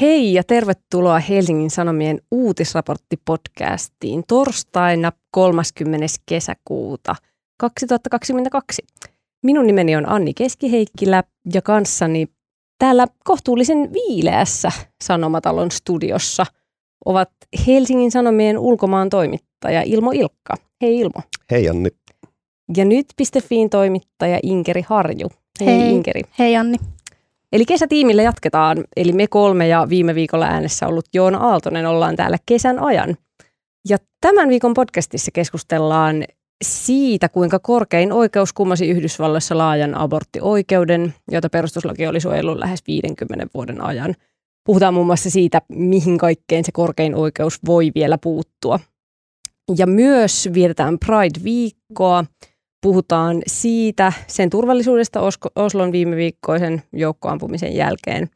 Hei ja tervetuloa Helsingin Sanomien uutisraporttipodcastiin torstaina 30. kesäkuuta 2022. Minun nimeni on Anni Keskiheikkilä ja kanssani täällä kohtuullisen viileässä Sanomatalon studiossa ovat Helsingin Sanomien ulkomaan toimittaja Ilmo Ilkka. Hei Ilmo. Hei Anni. Ja nyt.fiin toimittaja Inkeri Harju. Hei, Hei Inkeri. Hei Anni. Eli kesätiimillä jatketaan, eli me kolme ja viime viikolla äänessä ollut Joona Aaltonen ollaan täällä kesän ajan. Ja tämän viikon podcastissa keskustellaan siitä, kuinka korkein oikeus kummasi Yhdysvalloissa laajan aborttioikeuden, jota perustuslaki oli suojellut lähes 50 vuoden ajan. Puhutaan muun muassa siitä, mihin kaikkeen se korkein oikeus voi vielä puuttua. Ja myös vietetään Pride-viikkoa, puhutaan siitä, sen turvallisuudesta Oslon viime viikkoisen joukkoampumisen jälkeen.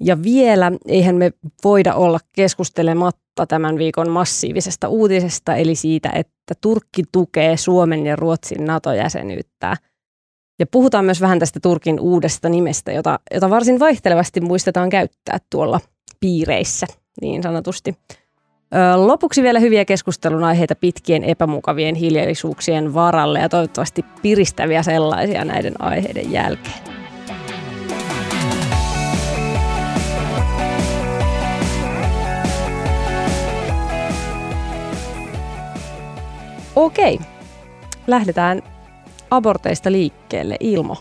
Ja vielä, eihän me voida olla keskustelematta tämän viikon massiivisesta uutisesta, eli siitä, että Turkki tukee Suomen ja Ruotsin NATO-jäsenyyttä. Ja puhutaan myös vähän tästä Turkin uudesta nimestä, jota, jota varsin vaihtelevasti muistetaan käyttää tuolla piireissä, niin sanotusti. Lopuksi vielä hyviä keskustelun aiheita pitkien epämukavien hiljallisuuksien varalle ja toivottavasti piristäviä sellaisia näiden aiheiden jälkeen. Okei, lähdetään aborteista liikkeelle. Ilmo.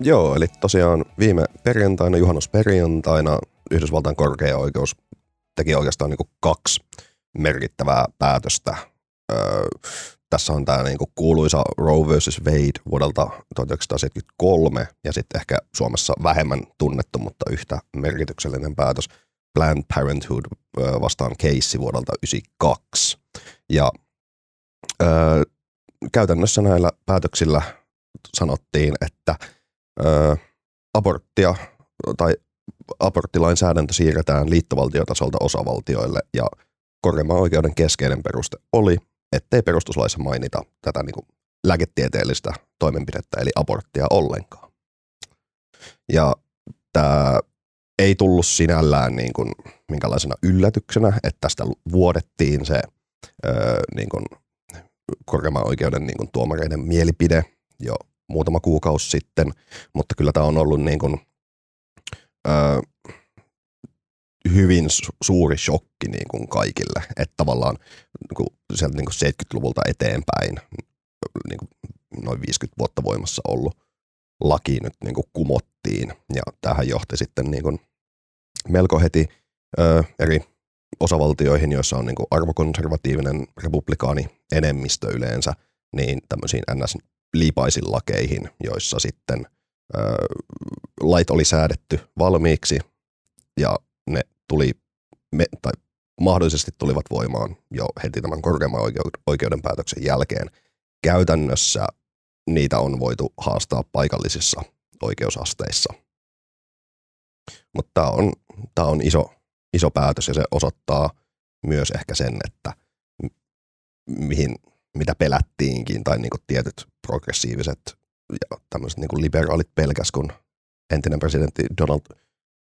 Joo, eli tosiaan viime perjantaina, juhannusperjantaina, Yhdysvaltain korkea oikeus teki oikeastaan niin kuin kaksi merkittävää päätöstä. Öö, tässä on tämä niin kuin kuuluisa Roe vs. Wade vuodelta 1973 ja sitten ehkä Suomessa vähemmän tunnettu, mutta yhtä merkityksellinen päätös Planned Parenthood vastaan Casey vuodelta 1992. Ja öö, käytännössä näillä päätöksillä sanottiin, että öö, aborttia tai aborttilainsäädäntö siirretään liittovaltiotasolta osavaltioille ja korkeimman oikeuden keskeinen peruste oli, ettei perustuslaissa mainita tätä niin kuin lääketieteellistä toimenpidettä eli aborttia ollenkaan. Ja tämä ei tullut sinällään niin kuin minkälaisena yllätyksenä, että tästä vuodettiin se öö, niin kuin korkeimman oikeuden niin kuin tuomareiden mielipide jo muutama kuukausi sitten, mutta kyllä tämä on ollut niin kuin ö, hyvin su- suuri shokki niin kuin kaikille, että tavallaan niin kuin sieltä niin kuin 70-luvulta eteenpäin niin kuin noin 50 vuotta voimassa ollut laki nyt niin kuin kumottiin. Ja tähän johti sitten niin kuin melko heti ö, eri osavaltioihin, joissa on niin kuin arvokonservatiivinen republikaani enemmistö yleensä, niin tämmöisiin ns-liipaisin lakeihin, joissa sitten lait oli säädetty valmiiksi ja ne tuli, me, tai mahdollisesti tulivat voimaan jo heti tämän korkeamman oikeuden päätöksen jälkeen. Käytännössä niitä on voitu haastaa paikallisissa oikeusasteissa. Mutta tämä on, tää on iso, iso päätös ja se osoittaa myös ehkä sen, että mihin, mitä pelättiinkin tai niin tietyt progressiiviset ja tämmöiset niin liberaalit pelkäs, kun entinen presidentti Donald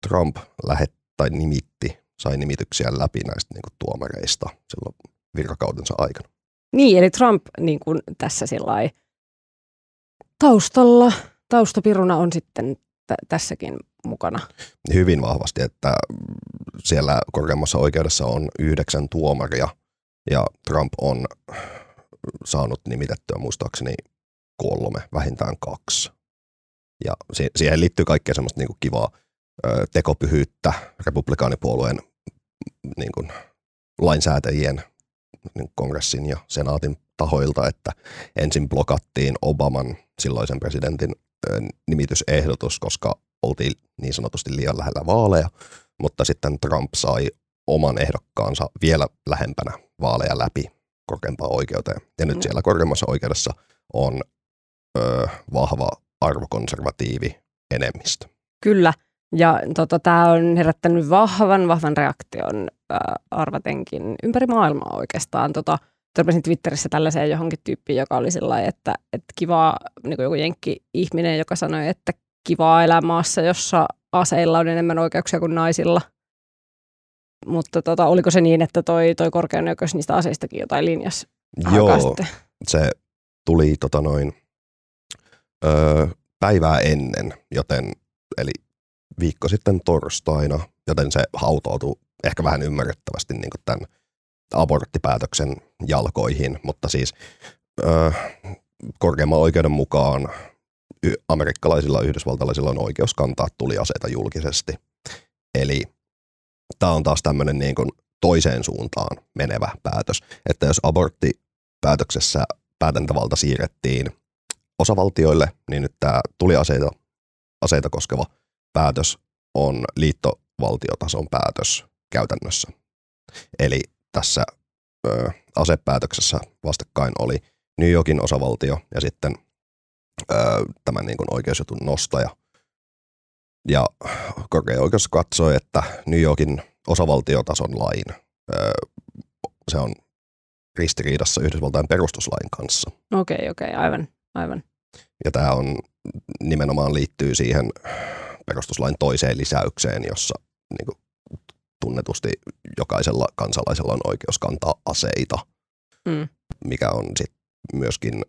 Trump lähet, tai nimitti, sai nimityksiä läpi näistä niin kuin tuomareista silloin virkakautensa aikana. Niin, eli Trump niin kuin tässä sillai, taustalla, taustapiruna on sitten t- tässäkin mukana. Hyvin vahvasti, että siellä korkeammassa oikeudessa on yhdeksän tuomaria ja Trump on saanut nimitettyä muistaakseni kolme, vähintään kaksi. Ja siihen liittyy kaikkea semmoista niin kuin kivaa ö, tekopyhyyttä republikaanipuolueen niin kuin lainsäätäjien niin kongressin ja senaatin tahoilta, että ensin blokattiin Obaman silloisen presidentin ö, nimitysehdotus, koska oltiin niin sanotusti liian lähellä vaaleja, mutta sitten Trump sai oman ehdokkaansa vielä lähempänä vaaleja läpi korkeampaan oikeuteen. Ja nyt mm. siellä korkeammassa oikeudessa on ö, vahva arvokonservatiivi enemmistö. Kyllä, ja tota, tämä on herättänyt vahvan, vahvan reaktion ö, arvatenkin ympäri maailmaa oikeastaan. Tota, törmäsin Twitterissä tällaiseen johonkin tyyppiin, joka oli sellainen, että, että kiva, niin kuin joku jenkki-ihminen, joka sanoi, että kivaa elää maassa, jossa aseilla on enemmän oikeuksia kuin naisilla. mutta tota, oliko se niin, että toi, toi korkean oikeus niistä aseistakin jotain linjas? Joo, se tuli tota noin, öö, päivää ennen, joten eli viikko sitten torstaina, joten se hautautui ehkä vähän ymmärrettävästi niin tämän aborttipäätöksen jalkoihin, mutta siis öö, korkeamman oikeuden mukaan amerikkalaisilla ja yhdysvaltalaisilla on oikeus kantaa tuliaseita julkisesti. Eli tämä on taas tämmöinen niin kuin toiseen suuntaan menevä päätös, että jos aborttipäätöksessä päätäntävalta siirrettiin osavaltioille, niin nyt tämä tuliaseita aseita koskeva päätös on liittovaltiotason päätös käytännössä. Eli tässä ö, asepäätöksessä vastakkain oli New Yorkin osavaltio ja sitten ö, tämän niin oikeusjutun nostaja. Ja korkea oikeus katsoi, että New Yorkin osavaltiotason lain ö, se on ristiriidassa Yhdysvaltain perustuslain kanssa. Okei, okay, okei, okay, aivan, aivan. Ja tämä on nimenomaan liittyy siihen perustuslain toiseen lisäykseen, jossa niin kuin, tunnetusti jokaisella kansalaisella on oikeus kantaa aseita, mm. mikä on sitten myöskin...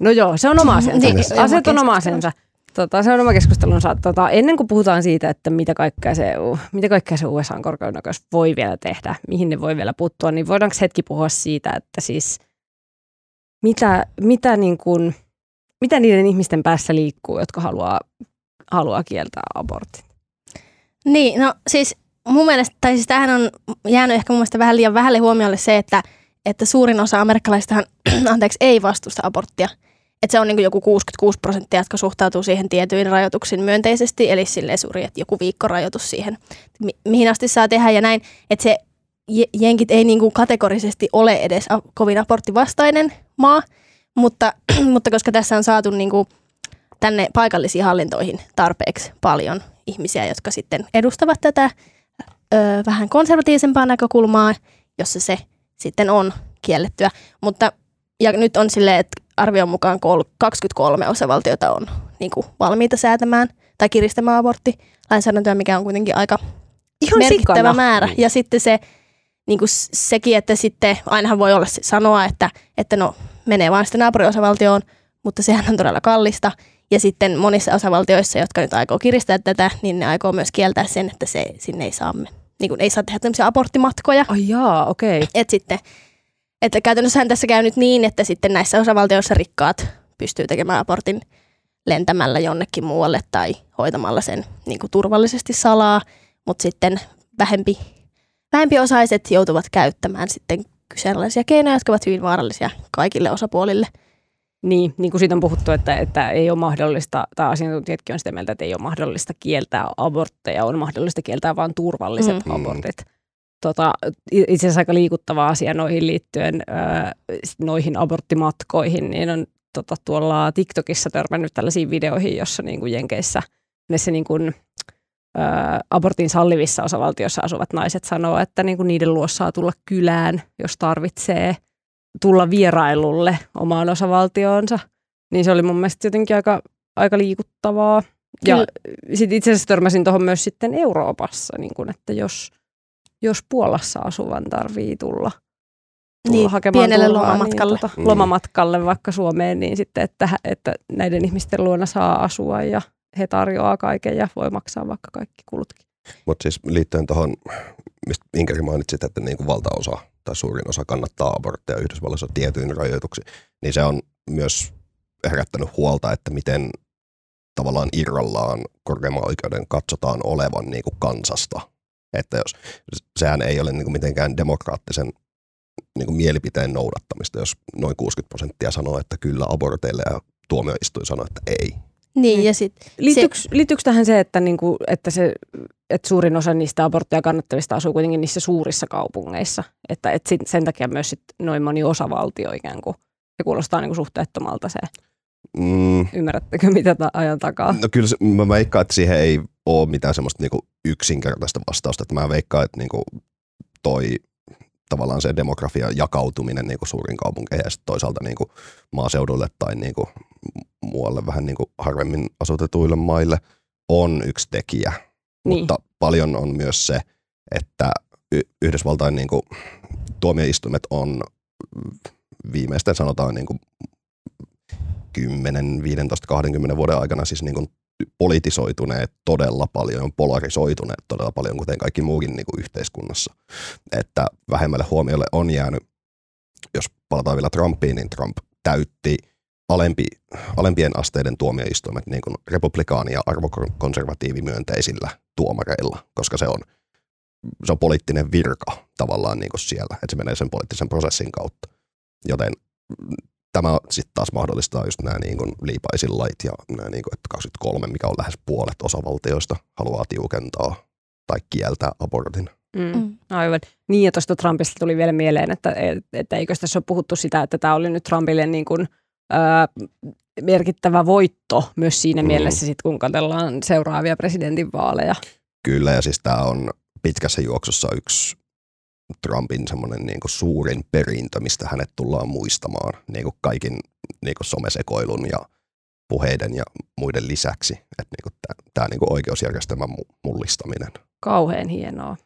No joo, se on oma asiansa. niin, Aseet on oma asiansa. Tota, se on oma keskustelunsa. Tota, ennen kuin puhutaan siitä, että mitä kaikkea se, mitä kaikkea se USA korkeudenoikeus voi vielä tehdä, mihin ne voi vielä puuttua, niin voidaanko hetki puhua siitä, että siis mitä, mitä, niin kuin, mitä niiden ihmisten päässä liikkuu, jotka haluaa, haluaa kieltää abortin? Niin, no siis mun mielestä, tai siis tämähän on jäänyt ehkä mun mielestä vähän liian vähälle huomiolle se, että, että suurin osa amerikkalaistahan anteeksi, ei vastusta aborttia. Että se on niin joku 66 prosenttia, jotka suhtautuu siihen tietyin rajoituksiin myönteisesti, eli sille suuri, että joku viikkorajoitus siihen, mi- mihin asti saa tehdä ja näin. Että se jenkit ei niin kuin kategorisesti ole edes kovin aborttivastainen maa, mutta, mutta koska tässä on saatu niin kuin tänne paikallisiin hallintoihin tarpeeksi paljon ihmisiä, jotka sitten edustavat tätä ö, vähän konservatiivisempaa näkökulmaa, jossa se sitten on kiellettyä. Mutta ja nyt on silleen, että arvion mukaan 23 osavaltiota on niin kuin valmiita säätämään tai kiristämään aborttilainsäädäntöä, mikä on kuitenkin aika Ihan merkittävä sikana. määrä. Ja sitten se, niin kuin sekin, että sitten ainahan voi olla sanoa, että, että no menee vaan sitten naapuriosavaltioon, mutta sehän on todella kallista. Ja sitten monissa osavaltioissa, jotka nyt aikoo kiristää tätä, niin ne aikoo myös kieltää sen, että se, sinne ei saa, niin kuin ei saa tehdä tämmöisiä aborttimatkoja. Ai jaa, okei. Okay. Et sitten, että käytännössähän tässä käy nyt niin, että sitten näissä osavaltioissa rikkaat pystyy tekemään abortin lentämällä jonnekin muualle tai hoitamalla sen niin kuin turvallisesti salaa, mutta sitten vähempi, vähempi osaiset joutuvat käyttämään sitten kyseenalaisia keinoja, jotka ovat hyvin vaarallisia kaikille osapuolille – niin, niin kuin siitä on puhuttu, että, että ei ole mahdollista, tai asiantuntijatkin on sitä mieltä, että ei ole mahdollista kieltää abortteja, on mahdollista kieltää vain turvalliset mm. abortit. Tota, itse asiassa aika liikuttava asia noihin liittyen, äh, noihin aborttimatkoihin, niin on tota, tuolla TikTokissa törmännyt tällaisiin videoihin, jossa niin kuin Jenkeissä se niin kuin, abortin sallivissa osavaltioissa asuvat naiset sanoo, että niin kuin niiden luo saa tulla kylään, jos tarvitsee – tulla vierailulle omaan osavaltioonsa, niin se oli mun mielestä jotenkin aika, aika liikuttavaa. Ja sitten itse asiassa törmäsin tuohon myös sitten Euroopassa, niin kun, että jos, jos Puolassa asuvan tarvii tulla, tulla niin, hakemaan pienelle turvaa, niin lomamatkalle. Niin, tota, lomamatkalle vaikka Suomeen, niin sitten, että, että näiden ihmisten luona saa asua ja he tarjoaa kaiken ja voi maksaa vaikka kaikki kulutkin. Mutta siis liittyen tuohon, mistä Inkeri mainitsit, että niin kuin valtaosa tai suurin osa kannattaa abortteja Yhdysvalloissa tietyin rajoituksiin, niin se on myös herättänyt huolta, että miten tavallaan irrallaan korkeimman oikeuden katsotaan olevan niin kuin kansasta. Että jos, sehän ei ole niin kuin mitenkään demokraattisen niin kuin mielipiteen noudattamista, jos noin 60 prosenttia sanoo, että kyllä aborteille ja tuomioistuin sanoo, että ei. Niin, ja sit, liittyykö, se, liittyykö tähän se, että, niinku, että, se, että suurin osa niistä abortteja kannattavista asuu kuitenkin niissä suurissa kaupungeissa? Että, että sen takia myös sit noin moni osavaltio ikään kuin, se kuulostaa niinku suhteettomalta se. Mm. Ymmärrättekö, mitä ta- ajan takaa? No kyllä mä veikkaan, että siihen ei ole mitään semmoista niinku yksinkertaista vastausta. Että mä veikkaan, että niinku toi tavallaan se demografia jakautuminen niin kuin suurin kaupunkeihin ja toisaalta niin kuin maaseudulle tai niin kuin muualle vähän niin kuin harvemmin asutetuille maille on yksi tekijä. Niin. Mutta paljon on myös se, että Yhdysvaltain niin kuin, tuomioistuimet on viimeisten sanotaan niin kuin 10, 15, 20 vuoden aikana siis niin kuin politisoituneet todella paljon, polarisoituneet todella paljon, kuten kaikki muukin niin kuin yhteiskunnassa. Että vähemmälle huomiolle on jäänyt, jos palataan vielä Trumpiin, niin Trump täytti alempi, alempien asteiden tuomioistuimet niin kuin republikaani- ja arvokonservatiivimyönteisillä tuomareilla, koska se on, se on poliittinen virka tavallaan niin kuin siellä, että se menee sen poliittisen prosessin kautta. Joten tämä sitten taas mahdollistaa just nämä niin kuin liipaisin lait ja nämä niin kuin, että 23, mikä on lähes puolet osavaltioista, haluaa tiukentaa tai kieltää abortin. Mm. Mm. Aivan. Niin ja tuosta Trumpista tuli vielä mieleen, että, että eikö tässä ole puhuttu sitä, että tämä oli nyt Trumpille niin kuin, merkittävä voitto myös siinä mm. mielessä, sit, kun katsellaan seuraavia presidentinvaaleja. Kyllä ja siis tämä on pitkässä juoksussa yksi Trumpin semmoinen niin suurin perintö, mistä hänet tullaan muistamaan niin kuin kaikin niin kuin somesekoilun ja puheiden ja muiden lisäksi. Että niin tämä niin oikeusjärjestelmän mullistaminen. Kauhean hienoa.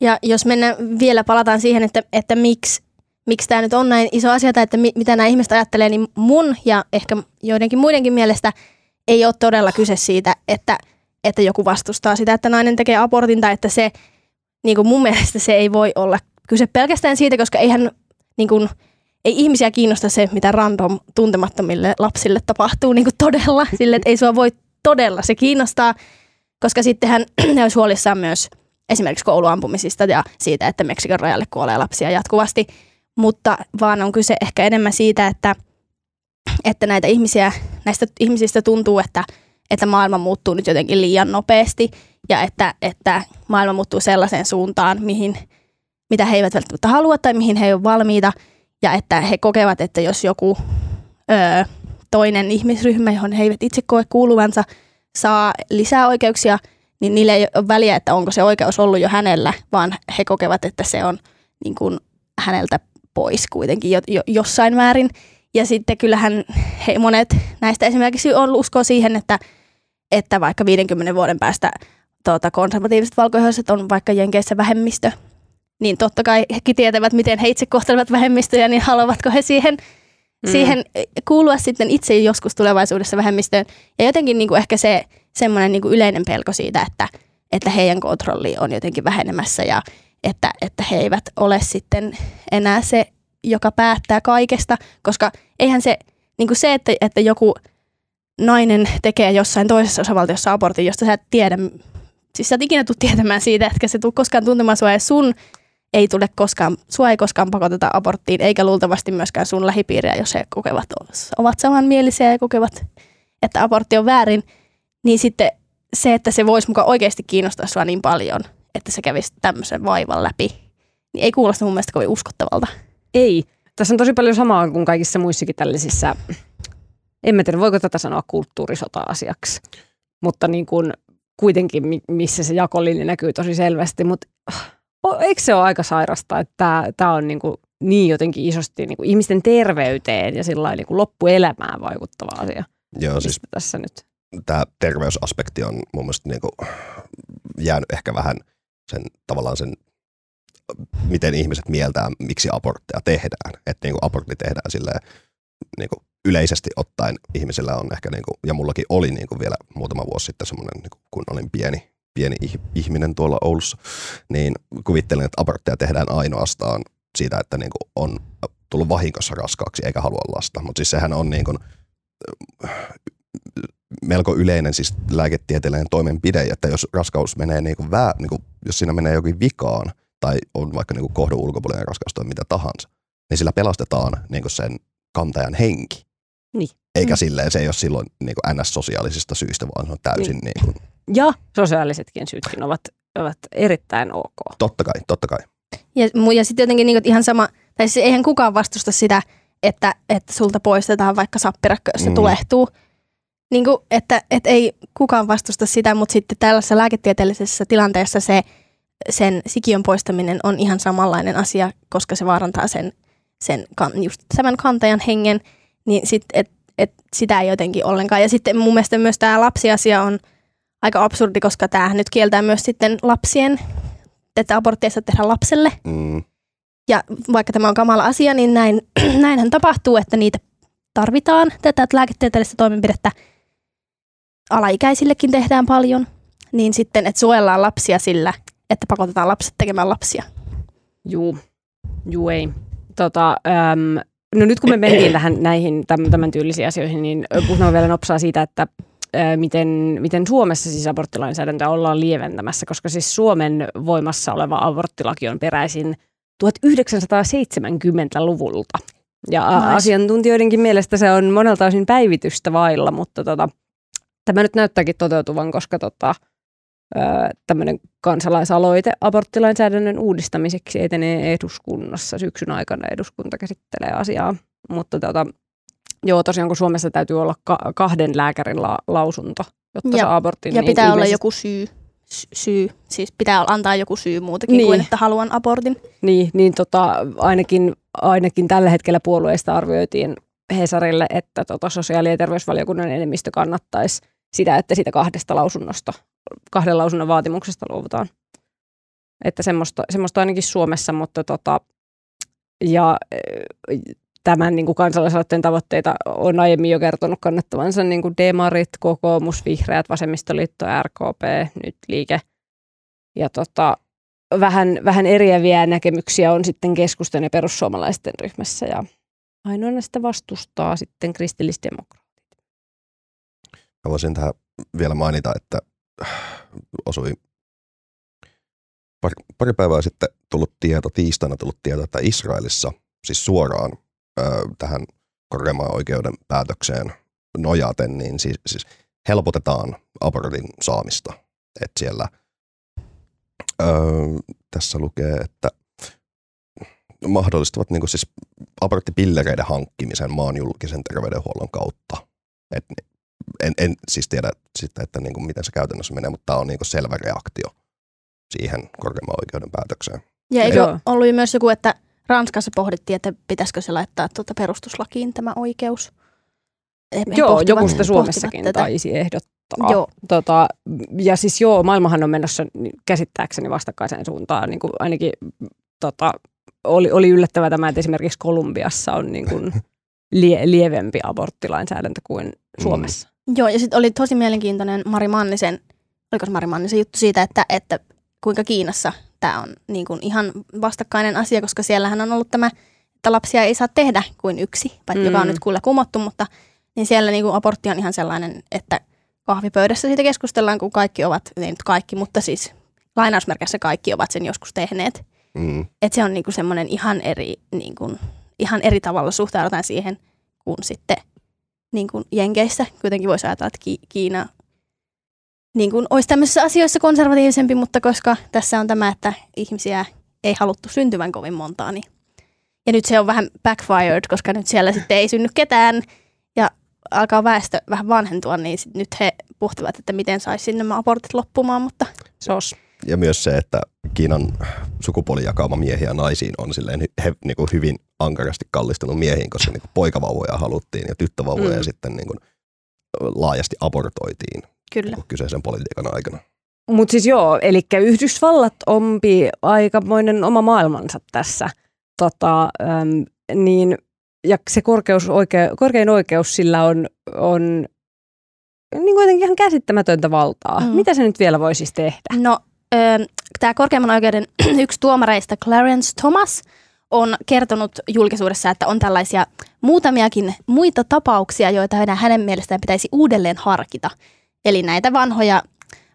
Ja jos mennään vielä, palataan siihen, että, että miksi, miksi tämä nyt on näin iso asia, tai että mi, mitä nämä ihmiset ajattelee, niin mun ja ehkä joidenkin muidenkin mielestä ei ole todella kyse siitä, että, että joku vastustaa sitä, että nainen tekee abortin, tai että se niin kuin mun mielestä se ei voi olla kyse pelkästään siitä, koska eihän niin kuin, ei ihmisiä kiinnosta se, mitä random tuntemattomille lapsille tapahtuu niin kuin todella. Sille, että ei sua voi todella se kiinnostaa, koska sittenhän ne olisi huolissaan myös esimerkiksi kouluampumisista ja siitä, että Meksikon rajalle kuolee lapsia jatkuvasti. Mutta vaan on kyse ehkä enemmän siitä, että, että näitä ihmisiä, näistä ihmisistä tuntuu, että, että maailma muuttuu nyt jotenkin liian nopeasti – ja että, että maailma muuttuu sellaiseen suuntaan, mihin, mitä he eivät välttämättä halua tai mihin he eivät ole valmiita. Ja että he kokevat, että jos joku öö, toinen ihmisryhmä, johon he eivät itse koe kuuluvansa, saa lisää oikeuksia, niin niille ei ole väliä, että onko se oikeus ollut jo hänellä, vaan he kokevat, että se on niin kuin häneltä pois kuitenkin jo, jo, jossain määrin. Ja sitten kyllähän he, monet näistä esimerkiksi on usko siihen, että, että vaikka 50 vuoden päästä tuota, konservatiiviset valkoihoiset on vaikka Jenkeissä vähemmistö, niin totta kai hekin tietävät, miten he itse kohtelevat vähemmistöjä, niin haluavatko he siihen, mm. siihen kuulua sitten itse joskus tulevaisuudessa vähemmistöön. Ja jotenkin niin kuin ehkä se semmoinen niin kuin yleinen pelko siitä, että, että heidän kontrolli on jotenkin vähenemässä ja että, että he eivät ole sitten enää se, joka päättää kaikesta, koska eihän se, niin kuin se että, että joku nainen tekee jossain toisessa osavaltiossa abortin, josta sä et tiedä, siis sä et ikinä tule tietämään siitä, etkä se tule koskaan tuntemaan sua ja sun ei tule koskaan, sua ei koskaan pakoteta aborttiin, eikä luultavasti myöskään sun lähipiiriä, jos he kokevat, ovat samanmielisiä ja kokevat, että abortti on väärin, niin sitten se, että se voisi mukaan oikeasti kiinnostaa sua niin paljon, että se kävisi tämmöisen vaivan läpi, niin ei kuulosta mun mielestä kovin uskottavalta. Ei. Tässä on tosi paljon samaa kuin kaikissa muissakin tällaisissa, en mä tiedä, voiko tätä sanoa kulttuurisota-asiaksi, mutta niin kuin kuitenkin, missä se jakolinja näkyy tosi selvästi, mutta eikö se ole aika sairasta, että tämä on niin, kuin niin jotenkin isosti niin kuin ihmisten terveyteen ja sillä niin kuin loppuelämään vaikuttava asia. Joo, siis tässä nyt. Tämä terveysaspekti on mun mielestä niin kuin jäänyt ehkä vähän sen tavallaan sen miten ihmiset mieltää, miksi abortteja tehdään. Että niin abortti tehdään silleen, niin kuin yleisesti ottaen ihmisillä on ehkä, niin kuin, ja mullakin oli niin kuin vielä muutama vuosi sitten semmoinen, niin kun olin pieni, pieni ihminen tuolla Oulussa, niin kuvittelen, että abortteja tehdään ainoastaan siitä, että niin kuin on tullut vahingossa raskaaksi eikä halua lasta. Mutta siis sehän on niin kuin, melko yleinen siis lääketieteellinen toimenpide, että jos raskaus menee niin kuin vää, niin kuin, jos siinä menee jokin vikaan tai on vaikka niin kuin kohdun ulkopuolinen raskaus tai mitä tahansa, niin sillä pelastetaan niin kuin sen kantajan henki. Niin. Eikä mm. silleen, se ei ole silloin niin kuin NS-sosiaalisista syistä, vaan se on täysin niin. Niin kuin... Ja sosiaalisetkin syytkin ovat, ovat erittäin ok. Totta kai, totta kai. Ja, ja sitten jotenkin niin ihan sama, tai siis eihän kukaan vastusta sitä, että, että sulta poistetaan vaikka sappirakko, jos se mm. tulehtuu. Niin kuin, että, että ei kukaan vastusta sitä, mutta sitten tällaisessa lääketieteellisessä tilanteessa se, sen sikiön poistaminen on ihan samanlainen asia, koska se vaarantaa sen, sen just tämän kantajan hengen – niin sit, et, et sitä ei jotenkin ollenkaan. Ja sitten mun mielestä myös tämä lapsiasia on aika absurdi, koska tämähän nyt kieltää myös sitten lapsien että abortti ei saa tehdä lapselle. Mm. Ja vaikka tämä on kamala asia, niin näin, näinhän tapahtuu, että niitä tarvitaan. Tätä lääketieteellistä toimenpidettä alaikäisillekin tehdään paljon. Niin sitten, että suojellaan lapsia sillä, että pakotetaan lapset tekemään lapsia. Juu, juu ei. Tota, äm, no nyt kun me mentiin tähän näihin tämän, tämän tyylisiin asioihin, niin puhutaan vielä nopsaa siitä, että miten, miten Suomessa siis aborttilainsäädäntöä ollaan lieventämässä, koska siis Suomen voimassa oleva aborttilaki on peräisin 1970-luvulta. Ja nice. asiantuntijoidenkin mielestä se on monelta osin päivitystä vailla, mutta tota, tämä nyt näyttääkin toteutuvan, koska tota, tämmöinen kansalaisaloite aborttilainsäädännön uudistamiseksi etenee eduskunnassa. Syksyn aikana eduskunta käsittelee asiaa. Mutta tota, joo, tosiaan kun Suomessa täytyy olla ka- kahden lääkärin la- lausunto, jotta Ja- saa abortin. Ja niin pitää olla ilmeisesti- joku syy. sy- syy. Siis pitää antaa joku syy muutakin Niin. kuin, että haluan abortin. Niin, niin tota, ainakin, ainakin tällä hetkellä puolueista arvioitiin Hesarille, että tota, sosiaali- ja terveysvaliokunnan enemmistö kannattaisi sitä, että sitä kahdesta lausunnosta, kahden lausunnon vaatimuksesta luovutaan. Että semmoista, semmoista ainakin Suomessa, mutta tota, ja eh, tämän niin kuin kansalaisaloitteen tavoitteita on aiemmin jo kertonut kannattavansa niin kuin demarit, kokoomus, vihreät, vasemmistoliitto, RKP, nyt liike. Ja tota, vähän, vähän eriäviä näkemyksiä on sitten keskustan ja perussuomalaisten ryhmässä ja ainoana sitä vastustaa sitten kristillisdemokraatit. Voisin tähän vielä mainita, että osui pari, pari päivää sitten tullut tieto, tiistaina tullut tieto, että Israelissa siis suoraan ö, tähän korkeimman oikeuden päätökseen nojaten, niin siis, siis helpotetaan abortin saamista. Että siellä ö, tässä lukee, että mahdollistavat niin siis aborttipillereiden hankkimisen maan julkisen terveydenhuollon kautta. Et en, en siis tiedä sitten, että niin kuin miten se käytännössä menee, mutta tämä on niin kuin selvä reaktio siihen korkeimman oikeuden päätökseen. Ja eikö Joo. ollut myös joku, että Ranskassa pohdittiin, että pitäisikö se laittaa tuota perustuslakiin tämä oikeus? He Joo, pohtivat- joku sitä Suomessakin tätä. taisi ehdottaa. Joo. Tota, ja siis joo, maailmahan on menossa niin käsittääkseni vastakkaiseen suuntaan. Niin kuin ainakin tota, oli, oli yllättävää tämä, että esimerkiksi Kolumbiassa on niin kuin lie, lievempi aborttilainsäädäntö kuin Suomessa. Joo, ja sitten oli tosi mielenkiintoinen Mari Mannisen, oliko se Mari Mannisen juttu siitä, että, että kuinka Kiinassa tämä on niin kuin ihan vastakkainen asia, koska siellähän on ollut tämä, että lapsia ei saa tehdä kuin yksi, Mm. joka on nyt kuulla kumottu, mutta niin siellä niin kuin abortti on ihan sellainen, että kahvipöydässä siitä keskustellaan, kun kaikki ovat, ei nyt kaikki, mutta siis lainausmerkissä kaikki ovat sen joskus tehneet. Mm. Että se on niinku semmoinen ihan eri, niinku, ihan eri tavalla suhtaudutaan siihen kuin sitten niinku Jenkeissä. Kuitenkin voisi ajatella, että Ki- Kiina niinku, olisi tämmöisissä asioissa konservatiivisempi, mutta koska tässä on tämä, että ihmisiä ei haluttu syntyvän kovin montaa, niin ja nyt se on vähän backfired, koska nyt siellä sitten ei synny ketään ja alkaa väestö vähän vanhentua, niin nyt he pohtivat, että miten saisi nämä abortit loppumaan, mutta Sos. Ja myös se, että Kiinan sukupuolijakauma miehiä ja naisiin on silleen he, niin kuin hyvin ankarasti kallistunut miehiin, koska niin kuin poikavauvoja haluttiin ja tyttövauvoja Mm. mm. sitten niin kuin laajasti abortoitiin kyllä. niin kyseisen politiikan aikana. Mutta siis joo, eli Yhdysvallat ompi aikamoinen oma maailmansa tässä. Tota, äm, niin, ja se korkeus, oikeu, korkein oikeus sillä on, on niin kuitenkin ihan käsittämätöntä valtaa. Mm. Mm. Mitä se nyt vielä voisi siis tehdä? No, tämä korkeimman oikeuden yksi tuomareista, Clarence Thomas, on kertonut julkisuudessa, että on tällaisia muutamiakin muita tapauksia, joita hänen- mielestään pitäisi uudelleen harkita. Eli näitä vanhoja,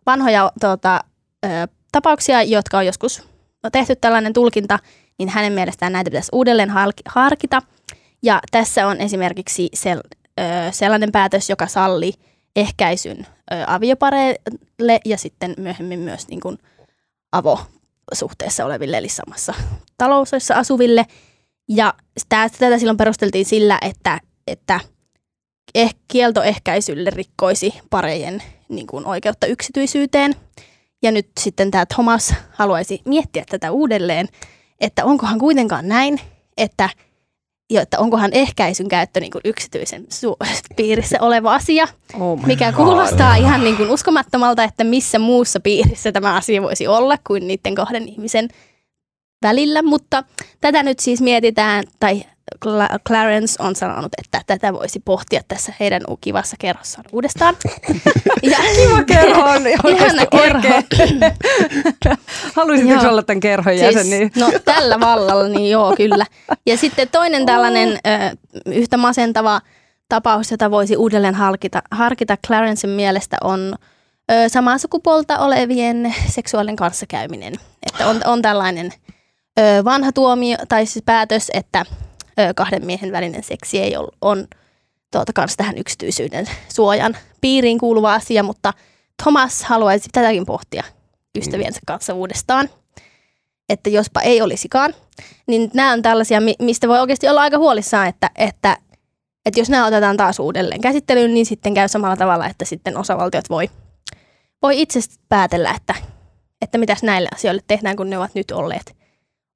vanhoja tuota, ö, tapauksia, jotka on joskus tehty tällainen tulkinta, niin hänen mielestään näitä pitäisi uudelleen harkita. Ja tässä on esimerkiksi sel, ö, sellainen päätös, joka salli ehkäisyn aviopareille ja sitten myöhemmin myös niin kuin avosuhteessa oleville, eli samassa taloudessa asuville. Ja sitä, tätä silloin perusteltiin sillä, että, että eh, kieltoehkäisylle rikkoisi parejen niin kuin oikeutta yksityisyyteen. Ja nyt sitten tämä Thomas haluaisi miettiä tätä uudelleen, että onkohan kuitenkaan näin, että jo, että onkohan ehkäisyn käyttö niin kuin yksityisen su- piirissä oleva asia, Oh mikä kuulostaa ihan niin kuin uskomattomalta, että missä muussa piirissä tämä asia voisi olla kuin niiden kahden ihmisen välillä, mutta tätä nyt siis mietitään, tai Cla- Clarence on sanonut, että tätä voisi pohtia tässä heidän kivassa kerrossaan uudestaan. ja, Kiva kerho on Ihana kerho. Haluaisitko Joo. olla tämän kerhon jäsen? Siis, Niin? no tällä vallalla, niin joo, kyllä. Ja sitten toinen tällainen ö, yhtä masentava tapaus, jota voisi uudelleen harkita, harkita Clarencen mielestä on ö, samaa sukupuolta olevien seksuaalinen kanssakäyminen. Että on, on tällainen ö, vanha tuomio tai siis päätös, että kahden miehen välinen seksi ei ole, on tuota, kans tähän yksityisyyden suojan piiriin kuuluva asia, mutta Thomas haluaisi tätäkin pohtia ystäviensä kanssa uudestaan että jospa ei olisikaan, niin nämä on tällaisia, mi- mistä voi oikeasti olla aika huolissaan, että, että, että jos nämä otetaan taas uudelleen käsittelyyn, niin sitten käy samalla tavalla, että sitten osavaltiot voi, voi itse päätellä, että, että mitäs näille asioille tehdään, kun ne ovat nyt olleet,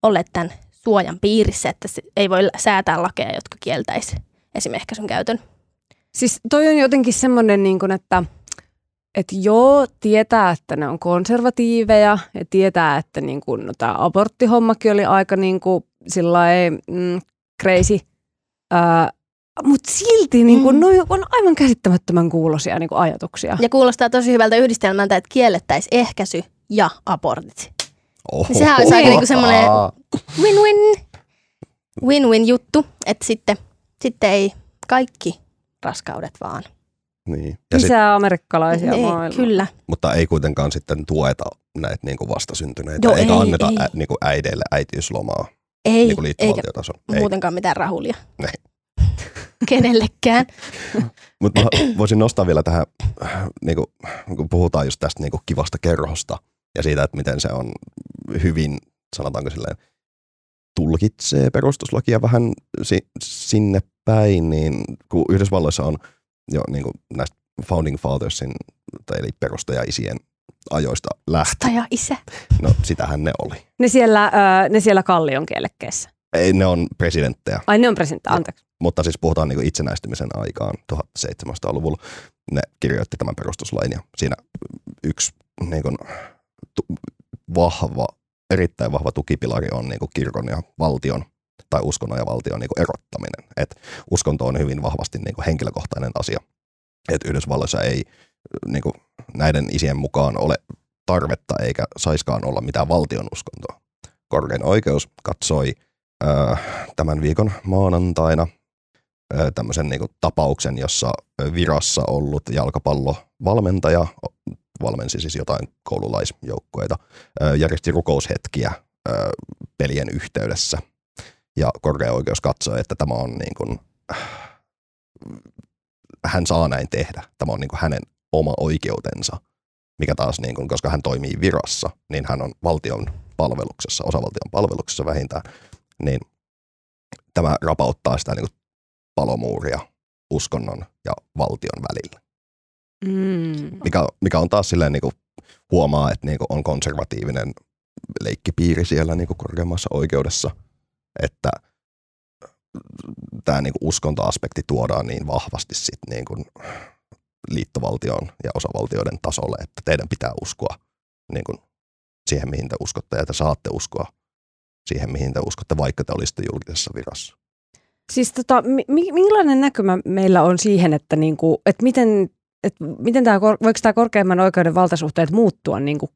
olleet tämän suojan piirissä, että ei voi säätää lakeja, jotka kieltäisi esimerkiksi ehkäisyn käytön. Siis toi on jotenkin semmoinen, niin kuin, että, että joo, tietää, että ne on konservatiiveja ja tietää, että niin kuin, no, tämä aborttihommakin oli aika niin kuin, sillai, mm, crazy. Ää, mutta silti niin kuin, Mm. noi on aivan käsittämättömän kuulosia niin ajatuksia. Ja kuulostaa tosi hyvältä yhdistelmältä, että kiellettäisiin ehkäisy ja abortit. Oho. Niin sehän olisi aika niinku semmoinen- Win-win. Win-win juttu, että sitten, sitten ei kaikki raskaudet vaan. Niin. Ja sit, Lisää amerikkalaisia Ei, maailmaa. kyllä. mutta ei kuitenkaan sitten tueta näitä niin kuin vastasyntyneitä, Joo, eikä ei, anneta ei. Ä, niin kuin äideille äitiyslomaa Ei, niin kuin eikä. Ei. muutenkaan mitään rahulia. Ne. Kenellekään. Mutta mä voisin nostaa vielä tähän, niin kuin, kun puhutaan just tästä niin kuin kivasta kerhosta ja siitä, että miten se on hyvin, sanotaanko silleen, tulkitsee perustuslakia vähän si- sinne päin, niin kun Yhdysvalloissa on jo niin kuin näistä Founding Fathersin, tai eli perustajaisien ajoista lähtien, Taja isä. no sitähän ne oli. Ne siellä, ää, ne siellä kallion kielekkeessä. Ei, ne on presidenttejä, Ai ne on presidentti, Joo. anteeksi. mutta siis puhutaan niin itsenäistymisen aikaan 1700-luvulla. Ne kirjoitti tämän perustuslain ja siinä yksi niin kuin, vahva, erittäin vahva tukipilari on niin kuin kirkon ja valtion tai uskonnon ja valtion niin kuin erottaminen. Et uskonto on hyvin vahvasti niin kuin henkilökohtainen asia. Et Yhdysvalloissa ei niin kuin, näiden isien mukaan ole tarvetta eikä saiskaan olla mitään valtion uskontoa. Korkein oikeus katsoi ö, tämän viikon maanantaina tämmöisen niin tapauksen, jossa virassa ollut jalkapallovalmentaja valmensi siis jotain koululaisjoukkueita, ö, järjesti rukoushetkiä pelien yhteydessä. Ja korkein oikeus katsoi, että tämä on niin kuin, hän saa näin tehdä. Tämä on niin kuin hänen oma oikeutensa, mikä taas, niin kuin, koska hän toimii virassa, niin hän on valtion palveluksessa, osavaltion palveluksessa vähintään, niin tämä rapauttaa sitä niin kuin palomuuria uskonnon ja valtion välillä. Mm. Mikä, mikä on taas silleen niin kuin huomaa, että niin kuin on konservatiivinen leikkipiiri siellä niin kuin korkeimmassa oikeudessa, että tämä niin kuin uskontoaspekti tuodaan niin vahvasti sit niin kuin liittovaltion ja osavaltioiden tasolle, että teidän pitää uskoa niin kuin siihen, mihin te uskotte, ja te saatte uskoa siihen, mihin te uskotte, vaikka te olisitte julkisessa virassa. Siis tota, mi- millainen näkymä meillä on siihen, että, niinku, että miten, et miten tää, kor- voiko tämä korkeimman oikeuden valtasuhteet muuttua niinku,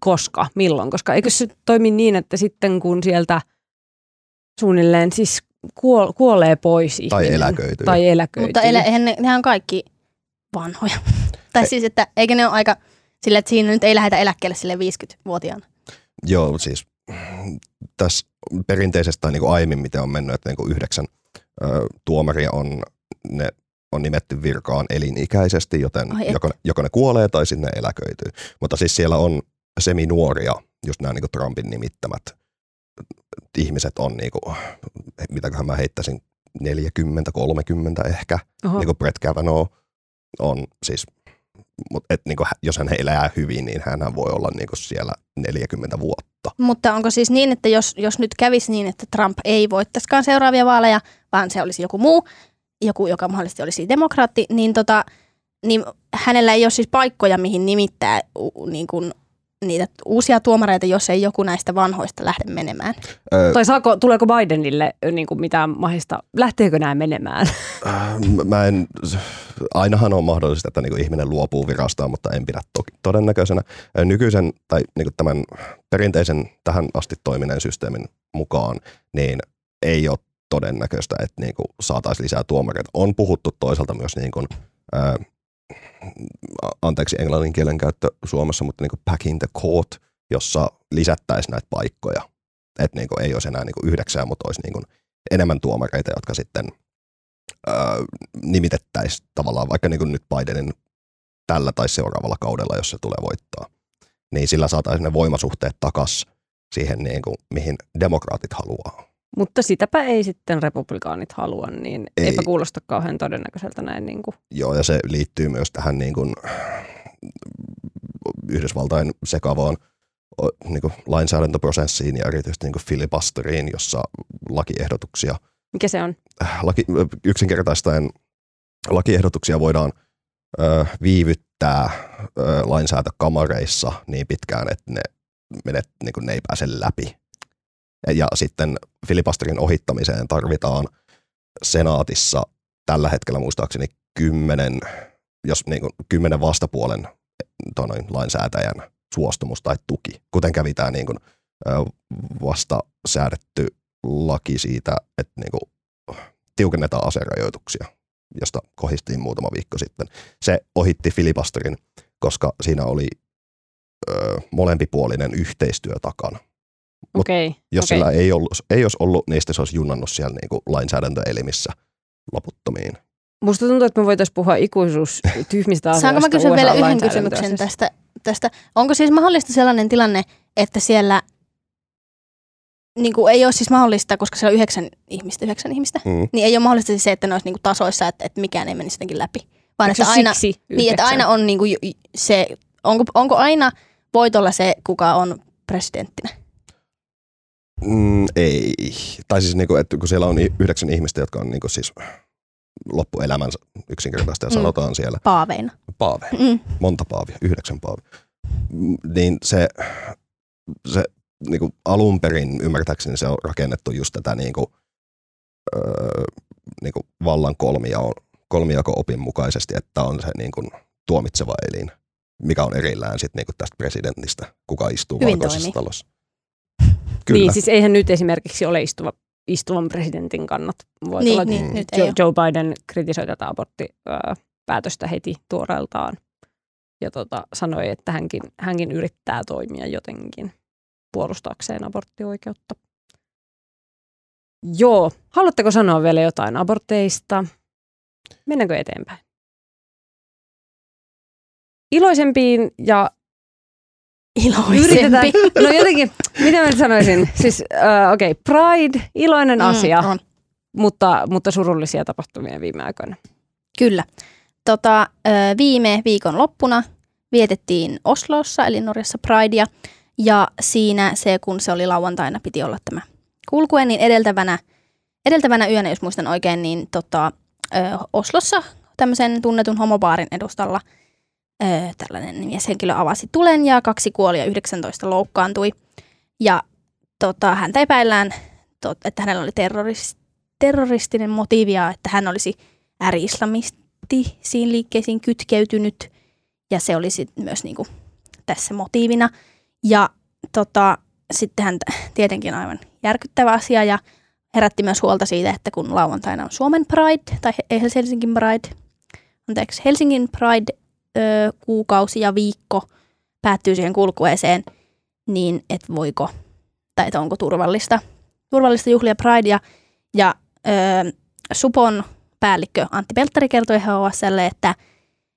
koska, milloin? Koska eikö se toimi niin, että sitten kun sieltä suunnilleen siis kuol- kuolee pois Tai ihminen, eläköityy. Tai eläköityy. Mutta ele, eihän ne, nehän on kaikki vanhoja. tai Ei. siis, että eikö ne ole aika sille, että siinä nyt ei lähdetä eläkkeelle sille 50-vuotiaana. Joo, siis tässä perinteisesti tai niin kuin aiemmin, miten on mennyt, että niin kuin yhdeksän ö, tuomaria on, ne on nimetty virkaan elinikäisesti, joten Ai joko, joko ne kuolee tai sinne eläköityy. Mutta siis siellä on seminuoria, just nämä niin Trumpin nimittämät ihmiset on, niin kuin, mitäköhän mä heittäisin, 40, 30 ehkä, Oho. niin kuin Brett Kavanaugh on siis, mut et, niin kuin, jos hän elää hyvin, niin hän voi olla niin kuin siellä 40 vuotta. Mutta onko siis niin, että jos, jos nyt kävisi niin, että Trump ei voittaisikaan seuraavia vaaleja, vaan se olisi joku muu, joku, joka mahdollisesti olisi demokraatti, niin, tota, niin hänellä ei ole siis paikkoja, mihin nimittää niin kuin niitä uusia tuomareita, jos ei joku näistä vanhoista lähde menemään. Öö, Tai saako, tuleeko Bidenille niin kuin mitään mahista, lähteekö nämä menemään? Äh, mä en, ainahan on mahdollista, että niinku ihminen luopuu virastaan, mutta en pidä toki todennäköisenä. Nykyisen tai niinku tämän perinteisen tähän asti toimineen systeemin mukaan, niin ei ole todennäköistä, että niinku saataisiin lisää tuomareita. On puhuttu toisaalta myös, niinku, ää, anteeksi englannin kielen käyttö Suomessa, mutta niinku back in the court, jossa lisättäisiin näitä paikkoja. Että niinku ei olisi enää niinku yhdeksää, mutta olisi niinku enemmän tuomareita, jotka sitten öö, nimitettäisiin tavallaan vaikka niin kuin nyt Bidenin tällä tai seuraavalla kaudella, jos se tulee voittaa, niin sillä saataisiin ne voimasuhteet takas siihen, niin kuin, mihin demokraatit haluaa. Mutta sitäpä ei sitten republikaanit halua, niin Ei. eipä kuulosta kauhean todennäköiseltä näin. Niin kuin. Joo, ja se liittyy myös tähän niin kuin, Yhdysvaltain sekavaan niin kuin lainsäädäntöprosessiin ja erityisesti niin kuin filibusteriin, jossa lakiehdotuksia Mikä se on? laki, yksinkertaistaen lakiehdotuksia voidaan ö, viivyttää ö, lainsäätökamareissa niin pitkään, että ne, menet, niin kuin ne ei pääse läpi. Ja, sitten filibusterin ohittamiseen tarvitaan senaatissa tällä hetkellä muistaakseni kymmenen, jos niin kuin, kymmenen vastapuolen ton, noin, lainsäätäjän suostumus tai tuki, kuten kävi tämä niin kuin, vasta säädetty laki siitä, että niin kuin, tiukennetaan aserajoituksia, josta kohistiin muutama viikko sitten. Se ohitti filibusterin, koska siinä oli ö, molempipuolinen yhteistyö takana. Mut Okei. Jos okei. sillä ei, ollut, ei olisi ollut, niin sitten se olisi junnannut siellä niin kuin lainsäädäntöelimissä loputtomiin. Musta tuntuu, että me voitaisiin puhua ikuisuus tyhmistä asioista. Saanko mä kysyä vielä yhden kysymyksen siis. tästä, tästä? Onko siis mahdollista sellainen tilanne, että siellä niin kuin ei ole siis mahdollista, koska siellä on yhdeksän ihmistä, yhdeksän ihmistä, Mm. niin ei ole mahdollista siis se, että ne olisi niin kuin tasoissa, että, että mikään ei menisi jotenkin läpi. Vaan että aina, niin, että aina on niin kuin se, onko, onko aina voitolla se, kuka on presidenttinä? Mm, ei. Tai siis, niin kuin, että kun siellä on yhdeksän ihmistä, jotka on niin kuin, siis loppuelämänsä yksinkertaista ja Mm. sanotaan siellä Paaveina. paave. Mm. monta paavia, yhdeksän paavia, Mm, niin se, se niin kuin alun perin ymmärtääkseni se on rakennettu just tätä niin kuin, öö, niin kuin vallan kolmijako, kolmijako-opin mukaisesti, että on se niin kuin tuomitseva elin, mikä on erillään sit niin kuin tästä presidentistä, kuka istuu Hyvin valkoisessa toimii. talossa. Kyllä. Niin, siis eihän nyt esimerkiksi ole istuva, istuvan presidentin kannat. Voi Niin, olla, niin, nyt ei Joe. Joe Biden kritisoi tätä aborttipäätöstä heti tuoreeltaan ja tota, sanoi, että hänkin, hänkin yrittää toimia jotenkin puolustaakseen aborttioikeutta. Joo, haluatteko sanoa vielä jotain aborteista? Mennäänkö eteenpäin? Iloisempiin ja Iloisempi. no jotenkin, mitä mä nyt sanoisin, siis äh, okei, okay, Pride, iloinen asia, Mm, on. mutta, mutta surullisia tapahtumia viime aikoina. Kyllä. Tota, viime viikon loppuna vietettiin Oslossa, eli Norjassa Pridea. Ja siinä se, kun se oli lauantaina, piti olla tämä kulkue, niin edeltävänä, edeltävänä yönä, jos muistan oikein, niin tota, Oslossa tämmöisen tunnetun homobaarin edustalla ö, tällainen mieshenkilö avasi tulen ja kaksi kuoli ja 19 loukkaantui. Ja tota, häntä epäillään, tot, että hänellä oli terrorist, terroristinen motiivi ja että hän olisi ääri-islamistisiin liikkeisiin kytkeytynyt ja se oli sit myös niinku tässä motiivina. Ja tota, sitten hän tietenkin aivan järkyttävä asia ja herätti myös huolta siitä, että kun lauantaina on Suomen Pride tai He- Helsingin Pride, anteeksi, Helsingin Pride ö, kuukausi ja viikko päättyy siihen kulkueeseen, niin et voiko, tai että onko turvallista, turvallista juhlia Pridea. Ja ö, Supon päällikkö Antti Pelttari kertoi HOSlle, että,